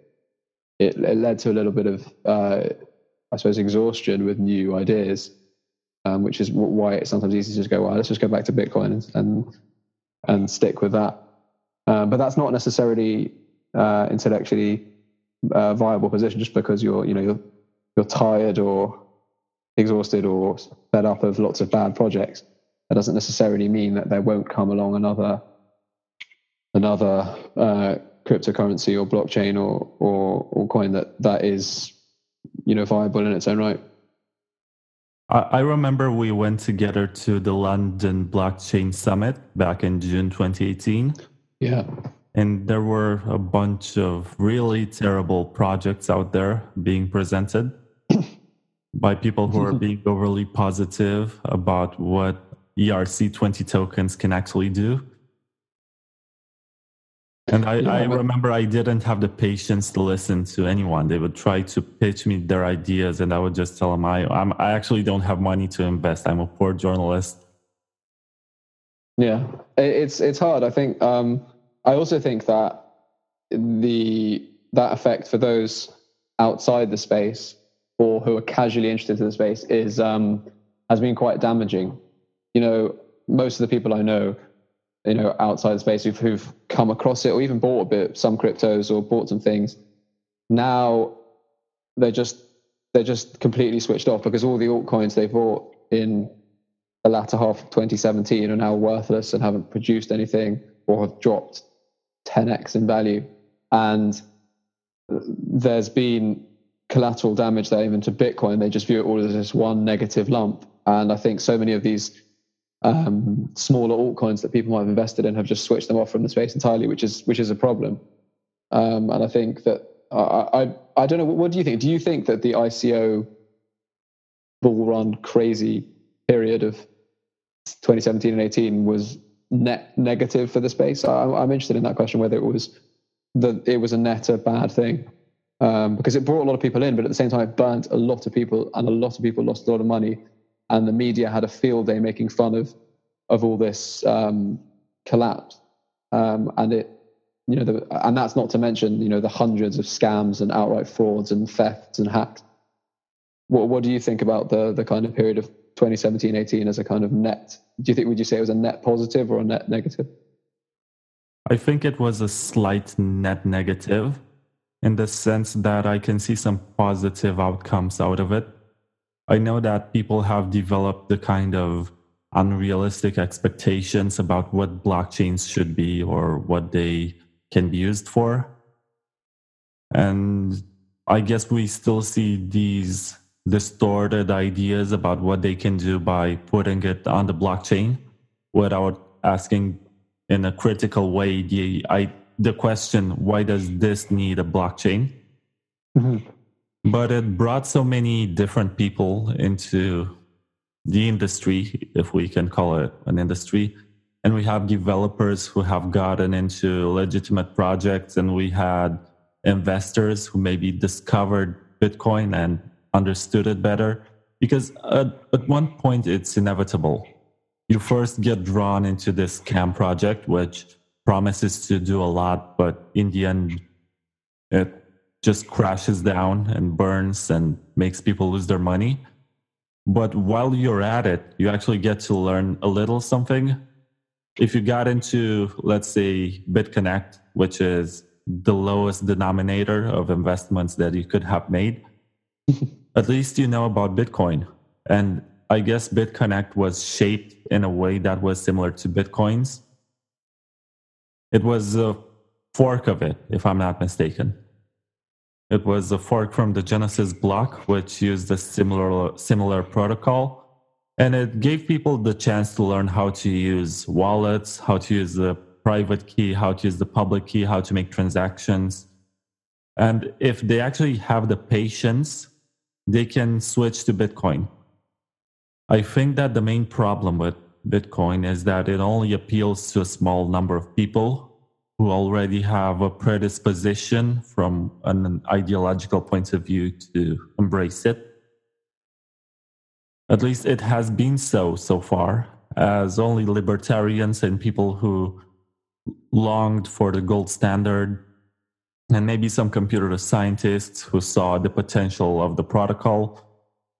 [SPEAKER 2] it, it led to a little bit of uh, I suppose exhaustion with new ideas, um, which is why it's sometimes easy to just go, well, let's just go back to Bitcoin and and, and stick with that. Um, but that's not necessarily uh, intellectually uh, viable position just because you're you know you're you're tired or exhausted or fed up of lots of bad projects. That doesn't necessarily mean that there won't come along another another uh, cryptocurrency or blockchain or, or or coin that that is you know viable in its own right.
[SPEAKER 1] I remember we went together to the London Blockchain Summit back in June 2018.
[SPEAKER 2] Yeah.
[SPEAKER 1] And there were a bunch of really terrible projects out there being presented by people who are being overly positive about what ERC20 tokens can actually do. And I, yeah, I remember I didn't have the patience to listen to anyone. They would try to pitch me their ideas, and I would just tell them, I, I'm, I actually don't have money to invest. I'm a poor journalist.
[SPEAKER 2] Yeah, it's it's hard. I think. Um, I also think that the that effect for those outside the space or who are casually interested in the space is um, has been quite damaging. You know, most of the people I know you know outside the space who've, who've come across it or even bought a bit some cryptos or bought some things. Now they're just they're just completely switched off because all the altcoins they bought in the latter half of 2017 are now worthless and haven't produced anything or have dropped 10x in value. And there's been collateral damage there even to bitcoin. They just view it all as this one negative lump. And i think so many of these um, smaller altcoins that people might have invested in have just switched them off from the space entirely, which is which is a problem. Um, and I think that I, I I don't know. What do you think? Do you think that the ICO bull run crazy period of 2017 and 18 was net negative for the space? I, I'm interested in that question. Whether it was that it was a net a bad thing. Um, because it brought a lot of people in, but at the same time, it burnt a lot of people, and a lot of people lost a lot of money and the media had a field day making fun of of all this um, collapse. Um, and it, you know, the, and that's not to mention, you know, the hundreds of scams and outright frauds and thefts and hacks. What What do you think about the the kind of period of 2017, 18 as a kind of net? Do you think would you say it was a net positive or a net negative?
[SPEAKER 1] I think it was a slight net negative in the sense that I can see some positive outcomes out of it. I know that people have developed the kind of unrealistic expectations about what blockchains should be or what they can be used for. And I guess we still see these distorted ideas about what they can do by putting it on the blockchain without asking in a critical way the I, the question why does this need a blockchain mm-hmm but it brought so many different people into the industry, if we can call it an industry. And we have developers who have gotten into legitimate projects, and we had investors who maybe discovered Bitcoin and understood it better. Because at, at one point, it's inevitable. You first get drawn into this scam project, which promises to do a lot, but in the end, it just crashes down and burns and makes people lose their money. But while you're at it, you actually get to learn a little something. If you got into, let's say, BitConnect, which is the lowest denominator of investments that you could have made, at least you know about Bitcoin. And I guess BitConnect was shaped in a way that was similar to Bitcoin's. It was a fork of it, if I'm not mistaken. It was a fork from the Genesis block, which used a similar similar protocol, and it gave people the chance to learn how to use wallets, how to use the private key, how to use the public key, how to make transactions. And if they actually have the patience, they can switch to Bitcoin. I think that the main problem with Bitcoin is that it only appeals to a small number of people who already have a predisposition from an ideological point of view to embrace it. At least it has been so so far. as only libertarians and people who longed for the gold standard, and maybe some computer scientists who saw the potential of the protocol.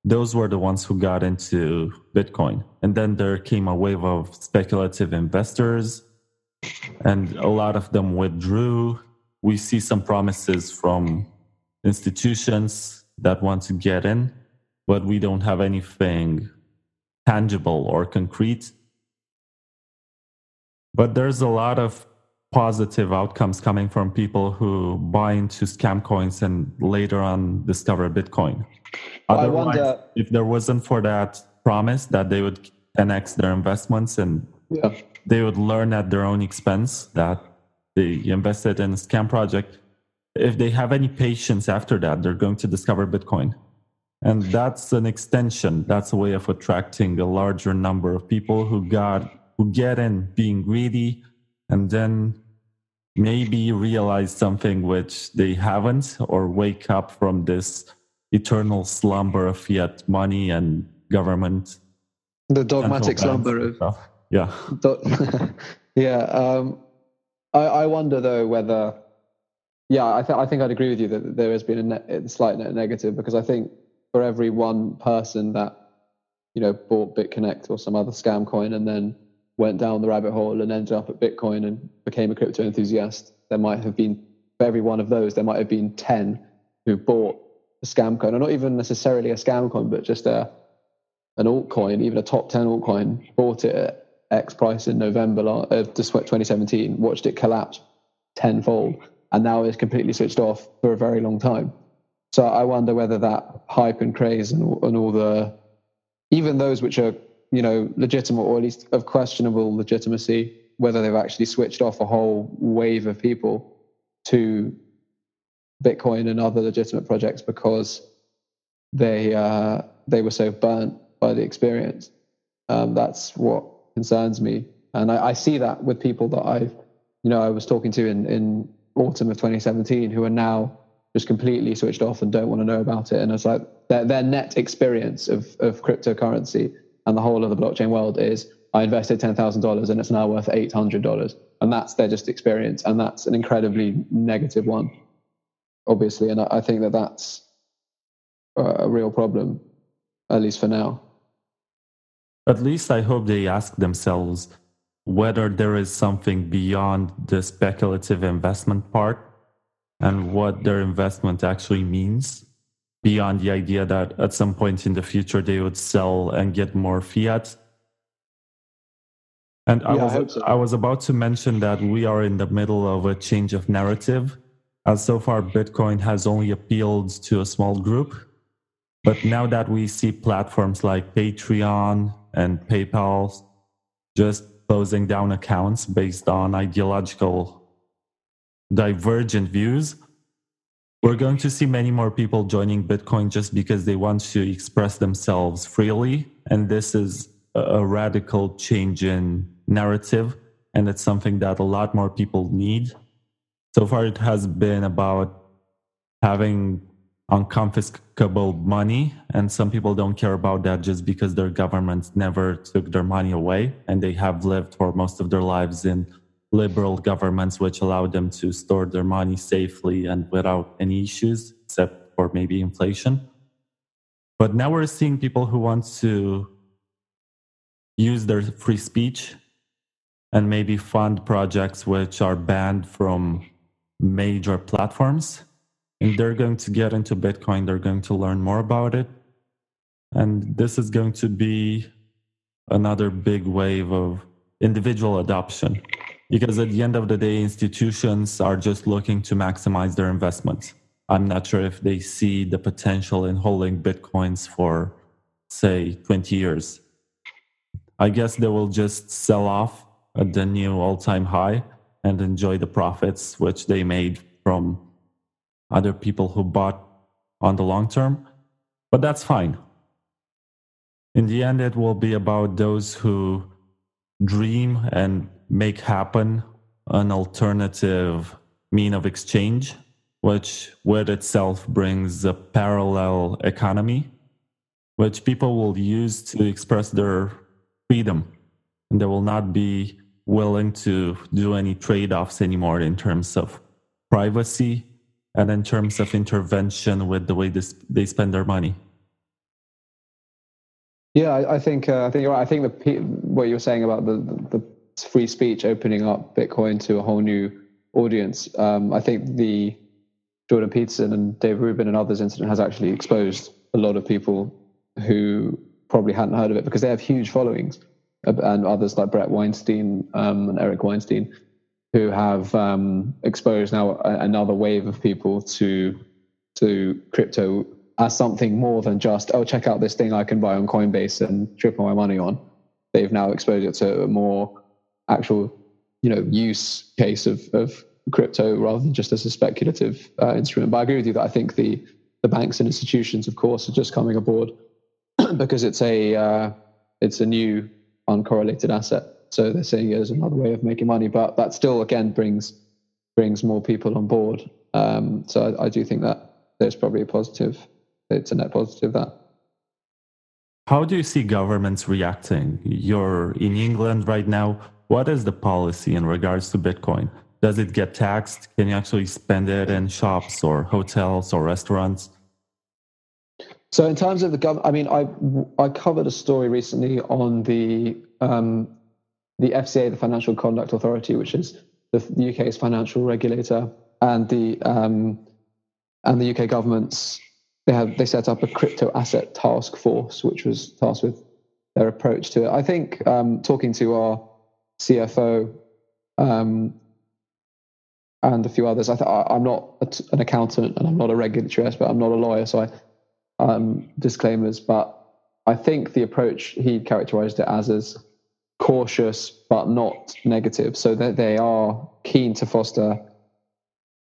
[SPEAKER 1] Those were the ones who got into Bitcoin. And then there came a wave of speculative investors, and a lot of them withdrew. We see some promises from institutions that want to get in, but we don't have anything tangible or concrete. But there's a lot of positive outcomes coming from people who buy into scam coins and later on discover Bitcoin.
[SPEAKER 2] I wonder
[SPEAKER 1] if there wasn't for that promise that they would 10x their investments and yeah. they would learn at their own expense that they invested in a scam project. If they have any patience after that, they're going to discover Bitcoin. And that's an extension. That's a way of attracting a larger number of people who got who get in being greedy and then maybe realize something which they haven't or wake up from this eternal slumber of fiat money and government.
[SPEAKER 2] The dogmatic slumber of.
[SPEAKER 1] Yeah.
[SPEAKER 2] yeah. Um, I, I wonder though whether yeah, I, th- I think I'd agree with you that there has been a, a slight net negative because I think for every one person that you know bought BitConnect or some other scam coin and then went down the rabbit hole and ended up at Bitcoin and became a crypto enthusiast, there might have been for every one of those there might have been ten who bought a scam coin, or not even necessarily a scam coin, but just a an altcoin, even a top ten altcoin, bought it X price in November of uh, 2017, watched it collapse tenfold, and now is completely switched off for a very long time. So I wonder whether that hype and craze and, and all the, even those which are you know legitimate or at least of questionable legitimacy, whether they've actually switched off a whole wave of people to Bitcoin and other legitimate projects because they uh, they were so burnt by the experience. Um, that's what concerns me, and I, I, see that with people that I've, you know, I was talking to in in autumn of 2017 who are now just completely switched off and don't want to know about it. And it's like their, their net experience of, of cryptocurrency and the whole of the blockchain world is I invested $10,000 and it's now worth $800. And that's their just experience. And that's an incredibly negative one, obviously. And I, I think that that's a, a real problem, at least for now.
[SPEAKER 1] At least I hope they ask themselves whether there is something beyond the speculative investment part and what their investment actually means beyond the idea that at some point in the future they would sell and get more fiat. And yeah, I, was, I, so. I was about to mention that we are in the middle of a change of narrative. As so far, Bitcoin has only appealed to a small group. But now that we see platforms like Patreon and PayPal just closing down accounts based on ideological divergent views, we're going to see many more people joining Bitcoin just because they want to express themselves freely. And this is a radical change in narrative. And it's something that a lot more people need. So far, it has been about having unconfiscable money. And some people don't care about that just because their governments never took their money away and they have lived for most of their lives in liberal governments which allowed them to store their money safely and without any issues, except for maybe inflation. But now we're seeing people who want to use their free speech and maybe fund projects which are banned from major platforms. They're going to get into Bitcoin, they're going to learn more about it. And this is going to be another big wave of individual adoption because at the end of the day, institutions are just looking to maximize their investments. I'm not sure if they see the potential in holding Bitcoins for, say, 20 years. I guess they will just sell off at the new all time high and enjoy the profits which they made from other people who bought on the long term. But that's fine. In the end, it will be about those who dream and make happen an alternative mean of exchange, which with itself brings a parallel economy, which people will use to express their freedom. and they will not be willing to do any trade offs anymore in terms of privacy and in terms of intervention with the way this, they spend their money.
[SPEAKER 2] Yeah, I, I think uh, I think you're right. I think the what you were saying about the, the, the free speech opening up Bitcoin to a whole new audience. Um, I think the Jordan Peterson and Dave Rubin and others incident has actually exposed a lot of people who probably hadn't heard of it because they have huge followings, and others like Bret Weinstein um, and Eric Weinstein, who have um, exposed now another wave of people to to crypto as something more than just oh check out this thing I can buy on Coinbase and triple my money on. They've now exposed it to a more actual you know use case of of crypto rather than just as a speculative uh, instrument. But I agree with you that I think the the banks and institutions, of course, are just coming aboard because it's a uh, it's a new uncorrelated asset. So they're saying there's another way of making money, but that still again brings brings more people on board. Um, so I, I do think that there's probably a positive. It's a net positive that.
[SPEAKER 1] How do you see governments reacting? You're in England right now. What is the policy in regards to Bitcoin? Does it get taxed? Can you actually spend it in shops or hotels or restaurants?
[SPEAKER 2] So, in terms of the government, I mean, I I covered a story recently on the um, the FCA, the Financial Conduct Authority, which is the, the UK's financial regulator, and the um, and the UK government's they have they set up a crypto asset task force, which was tasked with their approach to it. I think um, talking to our CFO um, and a few others, I I'm not an accountant and I'm not a regulatory expert. I'm not a lawyer, so I um, disclaimers. But I think the approach he characterized it as is cautious but not negative. So that they are keen to foster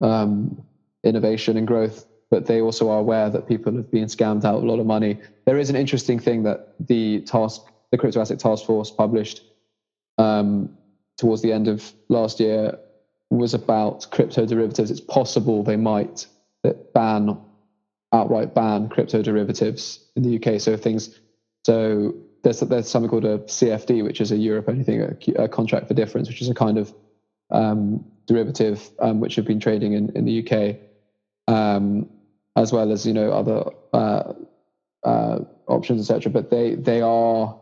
[SPEAKER 2] um, innovation and growth, but they also are aware that people have been scammed out a lot of money. There is an interesting thing that the task, the crypto asset task force published um, towards the end of last year was about crypto derivatives. It's possible they might ban outright ban crypto derivatives in the UK. So things so there's there's something called a CFD, which is a Europe only thing, a, a, contract for difference, which is a kind of um, derivative um, which have been trading in, in the UK, um, as well as you know other uh, uh, options, etc. But they they are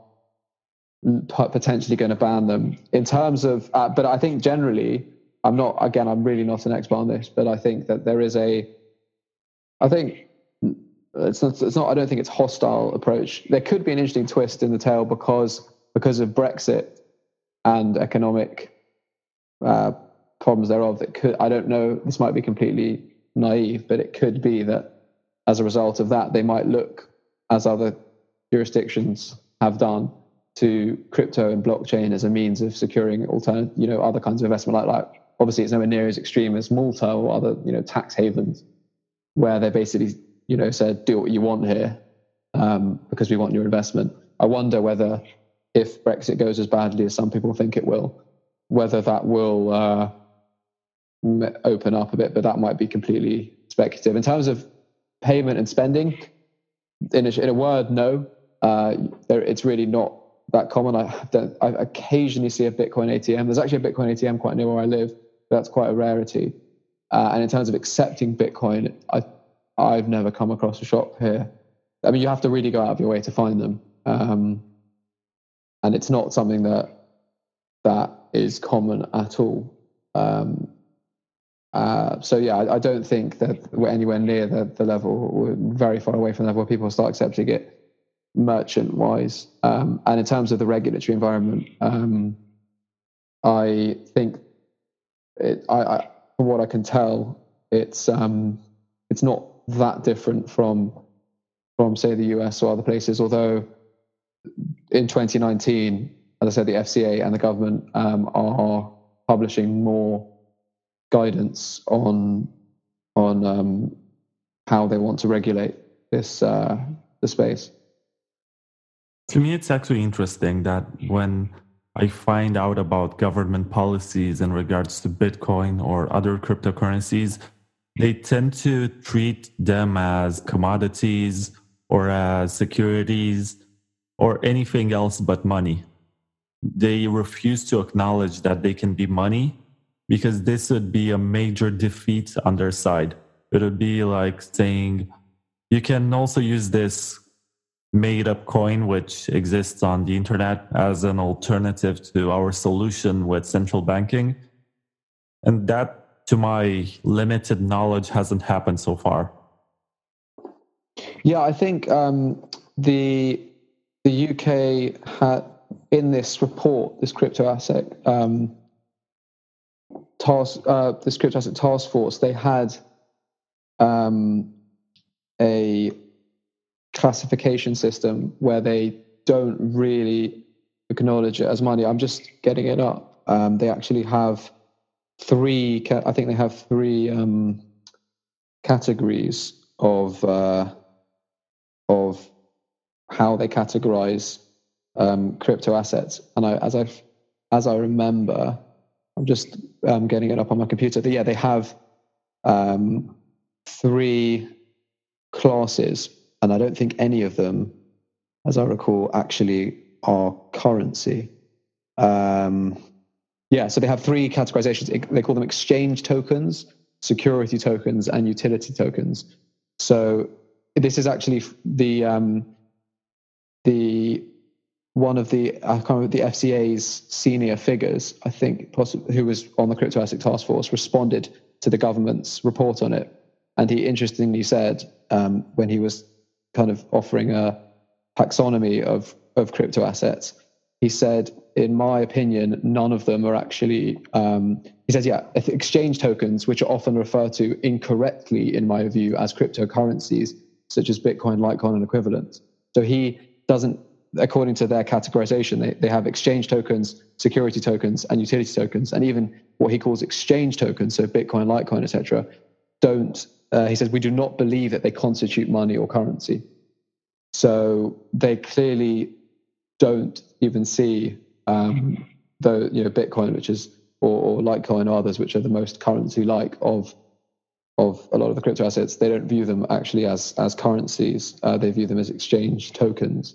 [SPEAKER 2] potentially going to ban them in terms of. Uh, but I think generally, I'm not. Again, I'm really not an expert on this, but I think that there is a. I think it's not, it's not. I don't think it's hostile approach. There could be an interesting twist in the tale because because of Brexit and economic uh, problems thereof. That could. I don't know. This might be completely naive, but it could be that as a result of that, they might look as other jurisdictions have done to crypto and blockchain as a means of securing alternate, you know, other kinds of investment. Like, like obviously, it's nowhere near as extreme as Malta or other, you know, tax havens, where they're basically you know, said, do what you want here um, because we want your investment. I wonder whether, if Brexit goes as badly as some people think it will, whether that will uh, open up a bit, but that might be completely speculative. In terms of payment and spending, in a, in a word, no. Uh, there, it's really not that common. I, I occasionally see a Bitcoin ATM. There's actually a Bitcoin ATM quite near where I live. But that's quite a rarity. Uh, and in terms of accepting Bitcoin, I I've never come across a shop here. I mean, you have to really go out of your way to find them, um, and it's not something that that is common at all. Um, uh, so yeah, I, I, don't think that we're anywhere near the, the level. We're very far away from the level where people start accepting it merchant wise. Um, and in terms of the regulatory environment, um, I think it, I, I, from what I can tell, it's um, it's not that different from from say the US or other places. Although in 2019, as I said, the FCA and the government um, are publishing more guidance on on um, how they want to regulate this uh, the space.
[SPEAKER 1] To me, it's actually interesting that when I find out about government policies in regards to Bitcoin or other cryptocurrencies, they tend to treat them as commodities or as securities or anything else but money. they refuse to acknowledge that they can be money because this would be a major defeat on their side. It would be like saying, you can also use this made up coin, which exists on the internet as an alternative to our solution with central banking. And that, to my limited knowledge, hasn't happened so far.
[SPEAKER 2] Yeah, I think um, the the UK had in this report, this crypto asset um, task, uh, this crypto asset task force, they had um, a classification system where they don't really acknowledge it as money. I'm just getting it up. Um, they actually have three. I think they have three um, categories of uh, of how they categorize um, crypto assets. And I, as I as I remember, I'm just um, getting it up on my computer. But yeah, they have um, three classes, and I don't think any of them, as I recall, actually are currency. Um, yeah, so they have three categorizations. They call them exchange tokens, security tokens, and utility tokens. So this is actually the um, the one of the I can't remember the FCA's senior figures, I think, possibly, who was on the crypto asset task force, responded to the government's report on it, and he interestingly said um, when he was kind of offering a taxonomy of of crypto assets, he said, in my opinion, none of them are actually. Um, he says, yeah, exchange tokens, which are often referred to incorrectly, in my view, as cryptocurrencies, such as Bitcoin, Litecoin, and equivalents. So he doesn't, according to their categorization, they, they have exchange tokens, security tokens, and utility tokens, and even what he calls exchange tokens, so Bitcoin, Litecoin, etc. Don't uh, he says we do not believe that they constitute money or currency. So they clearly don't even see um, the you know Bitcoin, which is or, or Litecoin or others, which are the most currency-like of of a lot of the crypto assets, they don't view them actually as as currencies. Uh, they view them as exchange tokens,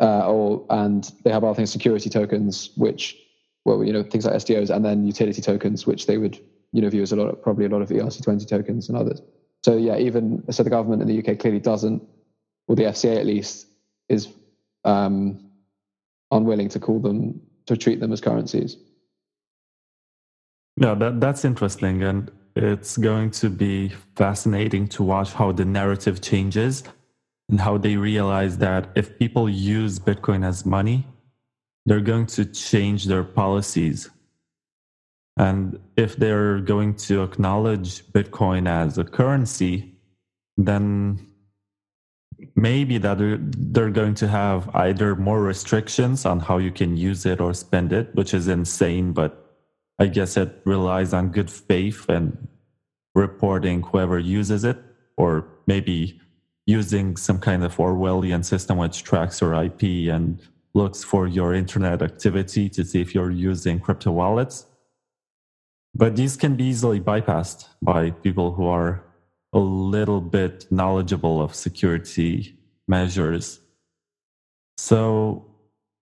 [SPEAKER 2] uh, or and they have other things, security tokens, which well, you know, things like STOs, and then utility tokens, which they would you know view as a lot of probably a lot of ERC20 tokens and others. So yeah, even so, the government in the UK clearly doesn't, or the FCA at least, is um, unwilling to call them to treat them as currencies.
[SPEAKER 1] Yeah, that that's interesting, and it's going to be fascinating to watch how the narrative changes and how they realize that if people use Bitcoin as money, they're going to change their policies. And if they're going to acknowledge Bitcoin as a currency, then maybe that they're, going to have either more restrictions on how you can use it or spend it, which is insane, but I guess it relies on good faith and reporting whoever uses it, or maybe using some kind of Orwellian system which tracks your IP and looks for your internet activity to see if you're using crypto wallets. But these can be easily bypassed by people who are a little bit knowledgeable of security measures. So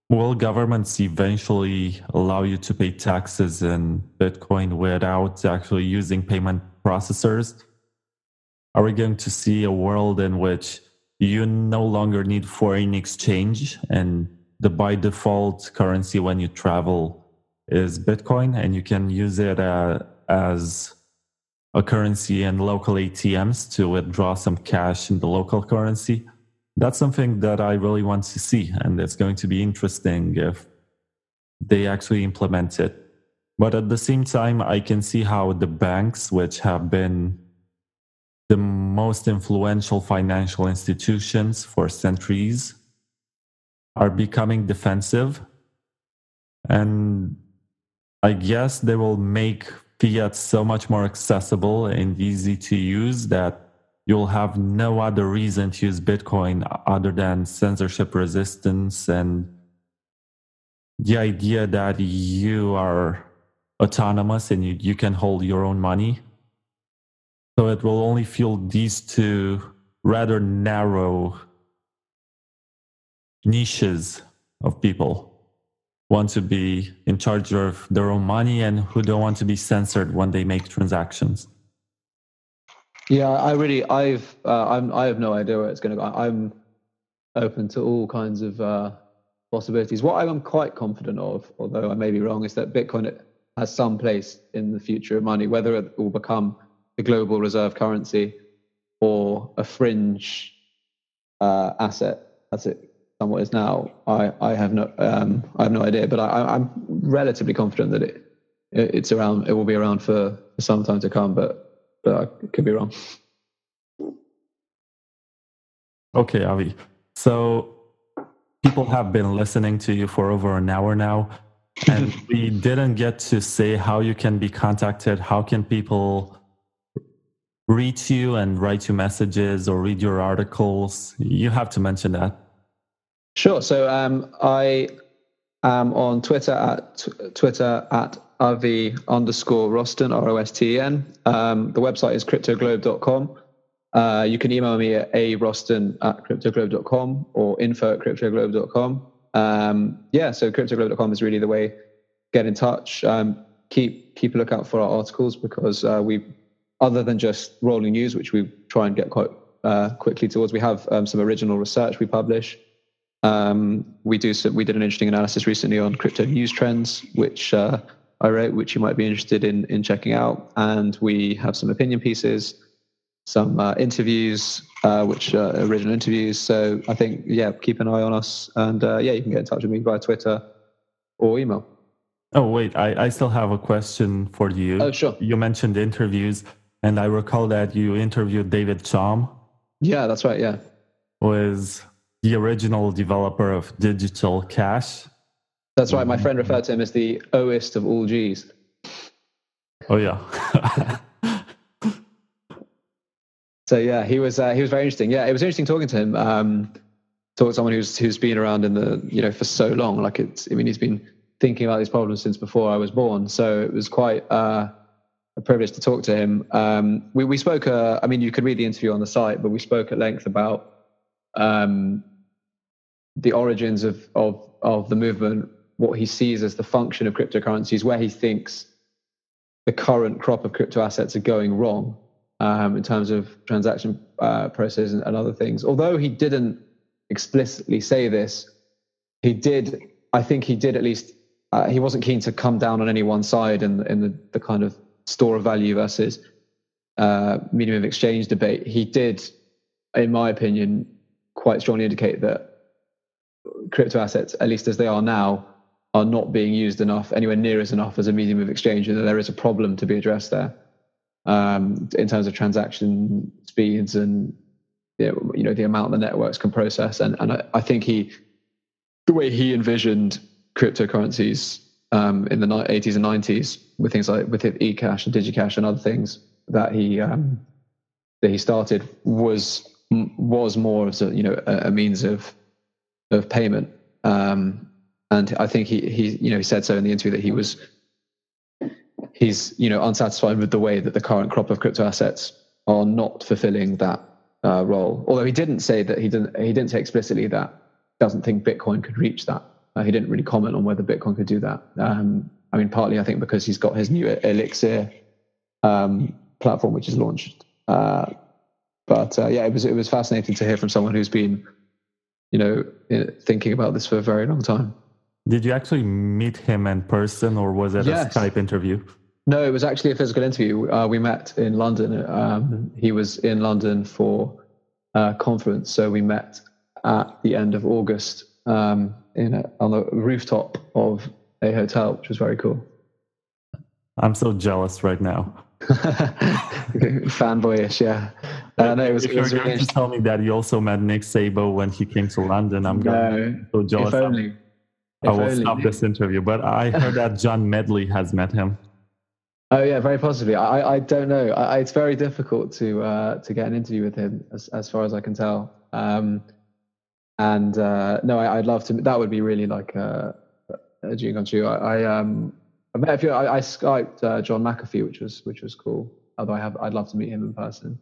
[SPEAKER 1] Will governments eventually allow you to pay taxes in Bitcoin without actually using payment processors? Are we going to see a world in which you no longer need foreign exchange and the by default currency when you travel is Bitcoin and you can use it uh, as a currency and local ATMs to withdraw some cash in the local currency? that's something that I really want to see. And it's going to be interesting if they actually implement it. But at the same time, I can see how the banks, which have been the most influential financial institutions for centuries, are becoming defensive. And I guess they will make fiat so much more accessible and easy to use that you'll have no other reason to use Bitcoin other than censorship resistance and the idea that you are autonomous and you, you can hold your own money. So it will only fuel these two rather narrow niches of people. Want to be in charge of their own money and who don't want to be censored when they make transactions.
[SPEAKER 2] Yeah, I really, I've, uh, I'm, I have no idea where it's going to go. I'm open to all kinds of uh, possibilities. What I'm quite confident of, although I may be wrong, is that Bitcoin has some place in the future of money, whether it will become the global reserve currency or a fringe uh, asset as it somewhat is now. I, I have no um, I have no idea, but I, I'm relatively confident that it it's around. It will be around for, for some time to come, but but I could be wrong.
[SPEAKER 1] Okay, Avi. So people have been listening to you for over an hour now, and we didn't get to say how you can be contacted. How can people reach you and write you messages or read your articles? You have to mention that.
[SPEAKER 2] Sure. So um, I am on Twitter at t- Twitter at Avi underscore Rosten, R O S T E N. Um, the website is cryptoglobe.com. Uh, you can email me at a rosten at cryptoglobe.com or info at cryptoglobe.com. Um, yeah, so cryptoglobe.com is really the way get in touch. Um, keep keep a lookout for our articles because uh, we, other than just rolling news, which we try and get quite uh, quickly towards, we have um, some original research we publish. Um, we do some, we did an interesting analysis recently on crypto news trends, which uh, I wrote, which you might be interested in in checking out. And we have some opinion pieces, some uh, interviews, uh, which are original interviews. So I think yeah, keep an eye on us, and uh, yeah, you can get in touch with me via Twitter or email.
[SPEAKER 1] Oh wait, I, I still have a question for you.
[SPEAKER 2] Oh sure.
[SPEAKER 1] You mentioned interviews, and I recall that you interviewed David Chaum.
[SPEAKER 2] Yeah, that's right. Yeah.
[SPEAKER 1] Was the original developer of Digital Cash.
[SPEAKER 2] That's right. My friend referred to him as the oest of all G's.
[SPEAKER 1] Oh yeah.
[SPEAKER 2] so yeah, he was uh, he was very interesting. Yeah, it was interesting talking to him. Um, talk to someone who's who's been around in the you know for so long. Like it's, I mean, he's been thinking about these problems since before I was born. So it was quite uh, a privilege to talk to him. Um, we we spoke. Uh, I mean, you could read the interview on the site, but we spoke at length about um, the origins of, of, of the movement, what he sees as the function of cryptocurrencies, where he thinks the current crop of crypto assets are going wrong um, in terms of transaction uh, processes and, and, other things. Although he didn't explicitly say this, he did. I think he did at least. Uh, he wasn't keen to come down on any one side in, in the, the kind of store of value versus uh, medium of exchange debate. He did, in my opinion, quite strongly indicate that crypto assets, at least as they are now, are not being used enough, anywhere near as enough as a medium of exchange, and there is a problem to be addressed there um, in terms of transaction speeds and you know, the amount the networks can process. And, and I, I think he, the way he envisioned cryptocurrencies um, in the 80s and 90s with things like with eCash and DigiCash and other things that he um, that he started was was more as a you know a, a means of of payment. Um, and I think he he you know he said so in the interview that he was he's you know unsatisfied with the way that the current crop of crypto assets are not fulfilling that uh, role. Although he didn't say that he didn't he didn't say explicitly that doesn't think Bitcoin could reach that. Uh, he didn't really comment on whether Bitcoin could do that. Um, I mean, partly I think because he's got his new Elixxir um, platform, which is launched. Uh, but uh, yeah, it was it was fascinating to hear from someone who's been you know, thinking about this for a very long time.
[SPEAKER 1] Did you actually meet him in person or was it yes. a Skype interview?
[SPEAKER 2] No, it was actually a physical interview. Uh, we met in London. Um, he was in London for a conference. So we met at the end of August um, in a, on the rooftop of a hotel, which was very cool.
[SPEAKER 1] I'm so jealous right now.
[SPEAKER 2] Fanboyish, yeah. Uh, no, it was,
[SPEAKER 1] if
[SPEAKER 2] it was
[SPEAKER 1] you're going to tell me that you also met Nick Szabo when he came to London, I'm going so jealous.
[SPEAKER 2] If only.
[SPEAKER 1] I will only. stop this interview. But I heard that John Medley has met him.
[SPEAKER 2] Oh yeah, very possibly. I, I don't know. I, it's very difficult to uh, to get an interview with him, as as far as I can tell. Um, and uh, no, I, would love to. That would be really like a, a dream come true. I, I um I met a few. I, I skyped uh, John McAfee, which was which was cool. Although I have, I'd love to meet him in person.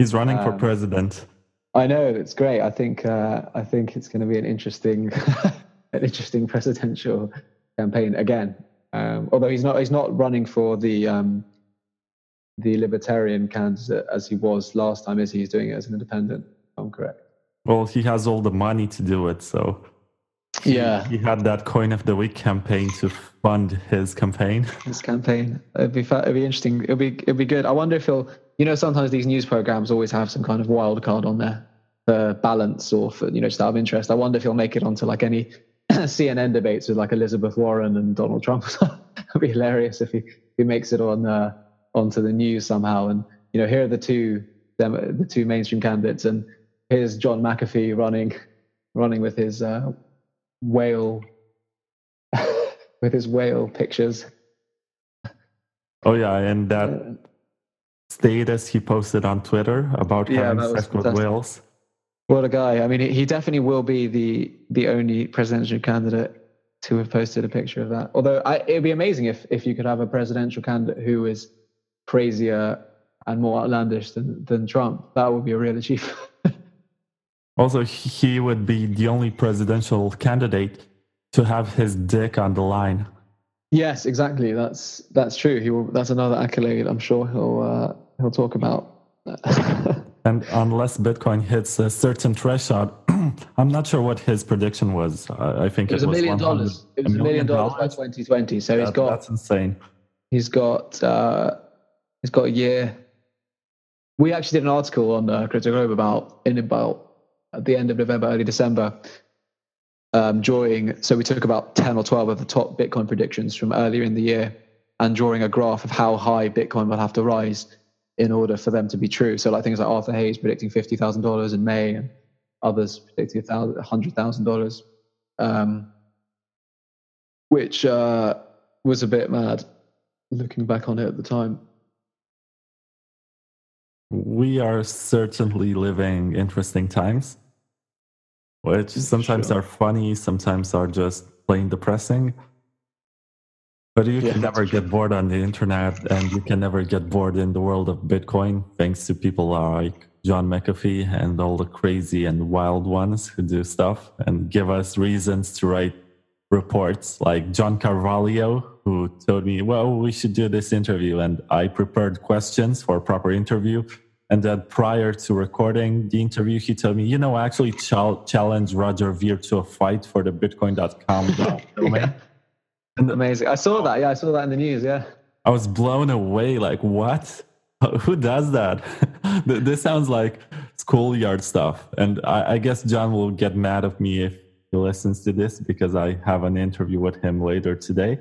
[SPEAKER 1] He's running um, for president.
[SPEAKER 2] I know it's great. I think uh, I think it's going to be an interesting an interesting presidential campaign again. Um, although he's not he's not running for the um, the libertarian candidate as he was last time, is he? He's doing it as an independent. I'm correct.
[SPEAKER 1] Well, he has all the money to do it, so
[SPEAKER 2] he, yeah,
[SPEAKER 1] he had that coin of the week campaign to fund his campaign.
[SPEAKER 2] His campaign. It'd be it'd be interesting. It'd be it'd be good. I wonder if he'll. You know, sometimes these news programs always have some kind of wild card on there for balance or for you know just out of interest. I wonder if he'll make it onto like any CNN debates with like Elizabeth Warren and Donald Trump. It'd be hilarious if he he makes it on uh, onto the news somehow. And you know, here are the two them, the two mainstream candidates, and here's John McAfee running running with his uh, whale with his whale pictures.
[SPEAKER 1] Oh yeah, and that uh, status he posted on Twitter about yeah, having sex with whales.
[SPEAKER 2] What a guy! I mean, he definitely will be the the only presidential candidate to have posted a picture of that. Although I, it'd be amazing if if you could have a presidential candidate who is crazier and more outlandish than than Trump. That would be a real achievement.
[SPEAKER 1] also, he would be the only presidential candidate to have his dick on the line.
[SPEAKER 2] Yes, exactly. That's that's true. He will. That's another accolade. I'm sure he'll uh, he'll talk about.
[SPEAKER 1] and unless Bitcoin hits a certain threshold, I'm not sure what his prediction was. I, I think
[SPEAKER 2] it, it was, a million dollars. It was a million dollars by 2020. So that, he's got.
[SPEAKER 1] That's insane.
[SPEAKER 2] He's got. Uh, he's got a year. We actually did an article on uh, Crypto Globe about in about at the end of November, early December, um, drawing. So we took about 10 or 12 of the top Bitcoin predictions from earlier in the year and drawing a graph of how high Bitcoin will have to rise in order for them to be true. So like things like Arthur Hayes predicting $50,000 in May and others predicting $100,000, um, which uh, was a bit mad looking back on it at the time.
[SPEAKER 1] We are certainly living interesting times which sometimes sure. are funny, sometimes are just plain depressing. But you yeah, can never get bored on the internet, and you can never get bored in the world of Bitcoin, thanks to people like John McAfee and all the crazy and wild ones who do stuff and give us reasons to write reports, like John Carvalho, who told me, Well, we should do this interview. And I prepared questions for a proper interview and then prior to recording the interview, he told me, you know, I actually ch- challenged Roger Ver to a fight for the Bitcoin.com
[SPEAKER 2] domain. yeah. Amazing. I saw that. Yeah, I saw that in the news. Yeah.
[SPEAKER 1] I was blown away. Like, what? Who does that? this sounds like schoolyard stuff. And I, I guess John will get mad at me if he listens to this because I have an interview with him later today.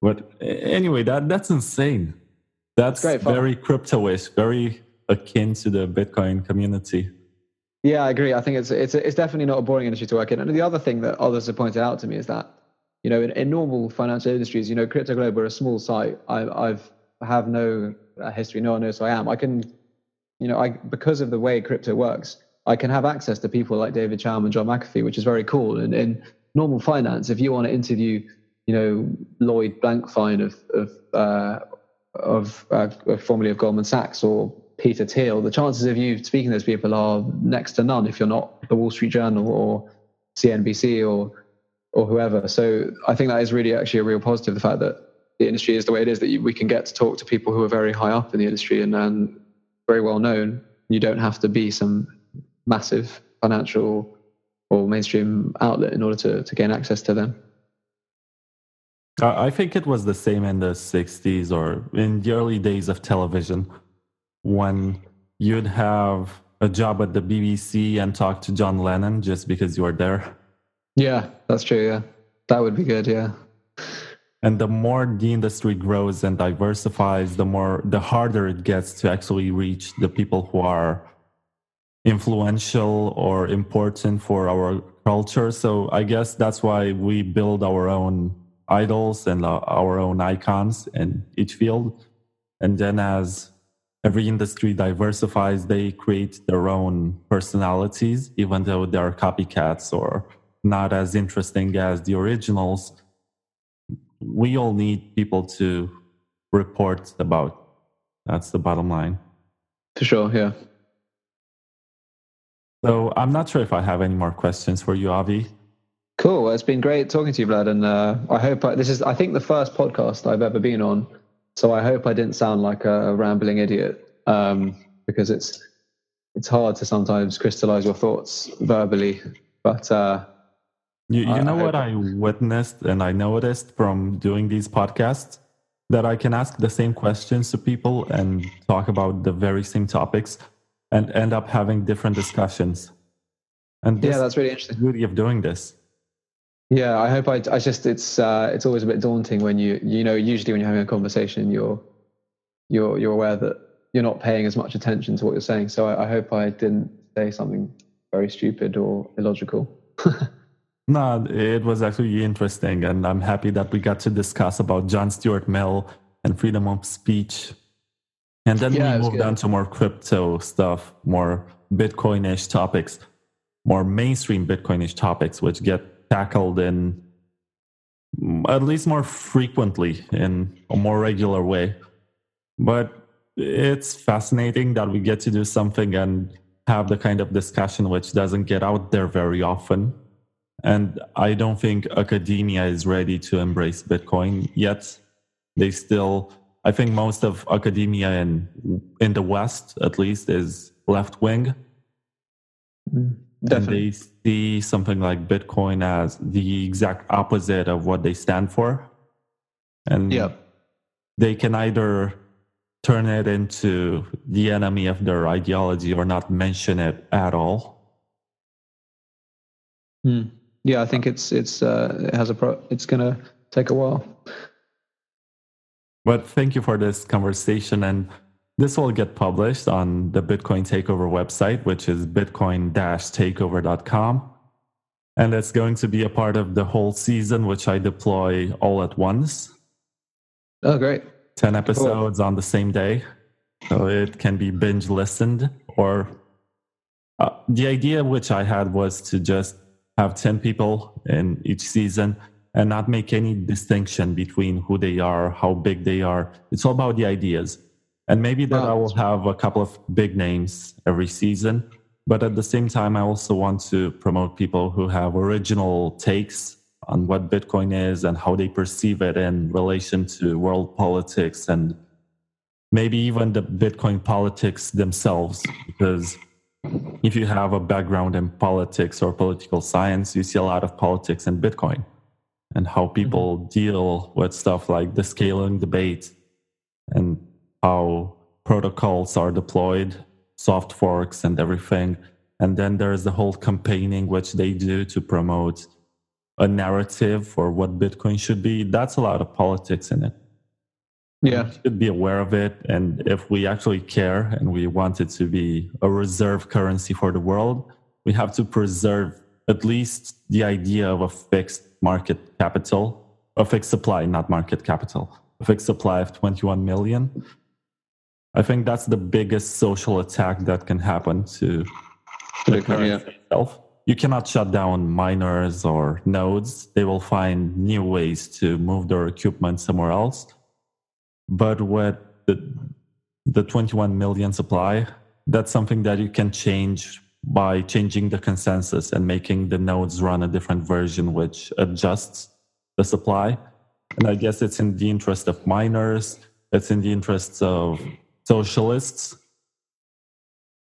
[SPEAKER 1] But anyway, that that's insane. That's very crypto-ish, very akin to the Bitcoin community.
[SPEAKER 2] Yeah, I agree. I think it's it's it's definitely not a boring industry to work in. And the other thing that others have pointed out to me is that you know in, in normal financial industries, you know, Crypto Globe are a small site. I, I've have no uh, history. No one knows who I am. I can, you know, I because of the way crypto works, I can have access to people like David Chaum and John McAfee, which is very cool. And in normal finance, if you want to interview, you know, Lloyd Blankfein of of uh, of uh, formerly of Goldman Sachs or Peter Thiel, the chances of you speaking to those people are next to none if you're not the Wall Street Journal or CNBC or or whoever. So I think that is really actually a real positive. The fact that the industry is the way it is, that you, we can get to talk to people who are very high up in the industry and, and very well known. You don't have to be some massive financial or mainstream outlet in order to, to gain access to them.
[SPEAKER 1] I think it was the same in the 60s or in the early days of television when you'd have a job at the BBC and talk to John Lennon just because you were there.
[SPEAKER 2] Yeah, that's true. Yeah, that would be good. Yeah.
[SPEAKER 1] And the more the industry grows and diversifies, the more the harder it gets to actually reach the people who are influential or important for our culture. So I guess that's why we build our own idols and uh, our own icons in each field. And then as every industry diversifies, they create their own personalities, even though they're copycats or not as interesting as the originals. We all need people to report about. That's the bottom line.
[SPEAKER 2] For sure, yeah.
[SPEAKER 1] So I'm not sure if I have any more questions for you, Avi.
[SPEAKER 2] Cool. Well, it's been great talking to you, Vlad, and uh, I hope I, this is. I think the first podcast I've ever been on, so I hope I didn't sound like a, rambling idiot um, because it's it's hard to sometimes crystallize your thoughts verbally. But uh,
[SPEAKER 1] you, you know I what I witnessed and I noticed from doing these podcasts that I can ask the same questions to people and talk about the very same topics and end up having different discussions.
[SPEAKER 2] And yeah, that's really interesting.
[SPEAKER 1] The beauty of doing this.
[SPEAKER 2] Yeah, I hope I. I just it's uh, it's always a bit daunting when you you know usually when you're having a conversation you're you're you're aware that you're not paying as much attention to what you're saying. So I, I hope I didn't say something very stupid or illogical.
[SPEAKER 1] no, it was actually interesting, and I'm happy that we got to discuss about John Stuart Mill and freedom of speech, and then yeah, we moved on to more crypto stuff, more Bitcoinish topics, more mainstream Bitcoinish topics, which get tackled in at least more frequently in a more regular way. But it's fascinating that we get to do something and have the kind of discussion which doesn't get out there very often. And I don't think academia is ready to embrace Bitcoin yet. They still, I think most of academia in in the West, at least, is left wing. Hmm.
[SPEAKER 2] Mm,
[SPEAKER 1] and they see something like Bitcoin as the exact opposite of what they stand for. And
[SPEAKER 2] yeah.
[SPEAKER 1] they can either turn it into the enemy of their ideology or not mention it at all.
[SPEAKER 2] Hmm. Yeah, I think it's it's uh, it has a pro- it's gonna take a while.
[SPEAKER 1] But thank you for this conversation, and this will get published on the Bitcoin Takeover website, which is bitcoin-takeover.com. And it's going to be a part of the whole season, which I deploy all at once.
[SPEAKER 2] Oh, great.
[SPEAKER 1] 10 episodes cool. on the same day. So it can be binge listened or uh, the idea which I had was to just have 10 people in each season and not make any distinction between who they are, how big they are. It's all about the ideas. And maybe that wow. I will have a couple of big names every season. But at the same time, I also want to promote people who have original takes on what Bitcoin is and how they perceive it in relation to world politics and maybe even the Bitcoin politics themselves. Because if you have a background in politics or political science, you see a lot of politics in Bitcoin and how people mm-hmm. deal with stuff like the scaling debate and how protocols are deployed, soft forks, and everything. And then there's the whole campaigning which they do to promote a narrative for what Bitcoin should be, that's a lot of politics in it.
[SPEAKER 2] Yeah.
[SPEAKER 1] We should be aware of it. And if we actually care and we want it to be a reserve currency for the world, we have to preserve at least the idea of a fixed market capital, a fixed supply, not market capital, a fixed supply of 21 million. I think that's the biggest social attack that can happen to the currency yeah. itself you cannot shut down miners or nodes. They will find new ways to move their equipment somewhere else. But with the, the 21 million supply, that's something that you can change by changing the consensus and making the nodes run a different version, which adjusts the supply. And I guess it's in the interest of miners, it's in the interests of socialists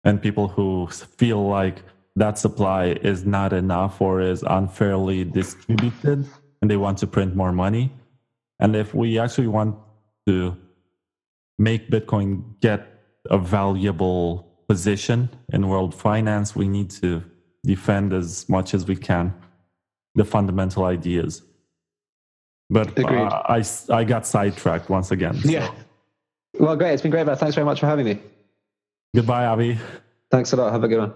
[SPEAKER 1] and people who feel like that supply is not enough or is unfairly distributed and they want to print more money. And if we actually want to make Bitcoin get a valuable position in world finance, we need to defend as much as we can the fundamental ideas. But uh, I, I got sidetracked once again.
[SPEAKER 2] So. Yeah. Well, great. It's been great, Thanks very much for having me.
[SPEAKER 1] Goodbye, Avi.
[SPEAKER 2] Thanks a lot. Have a good one.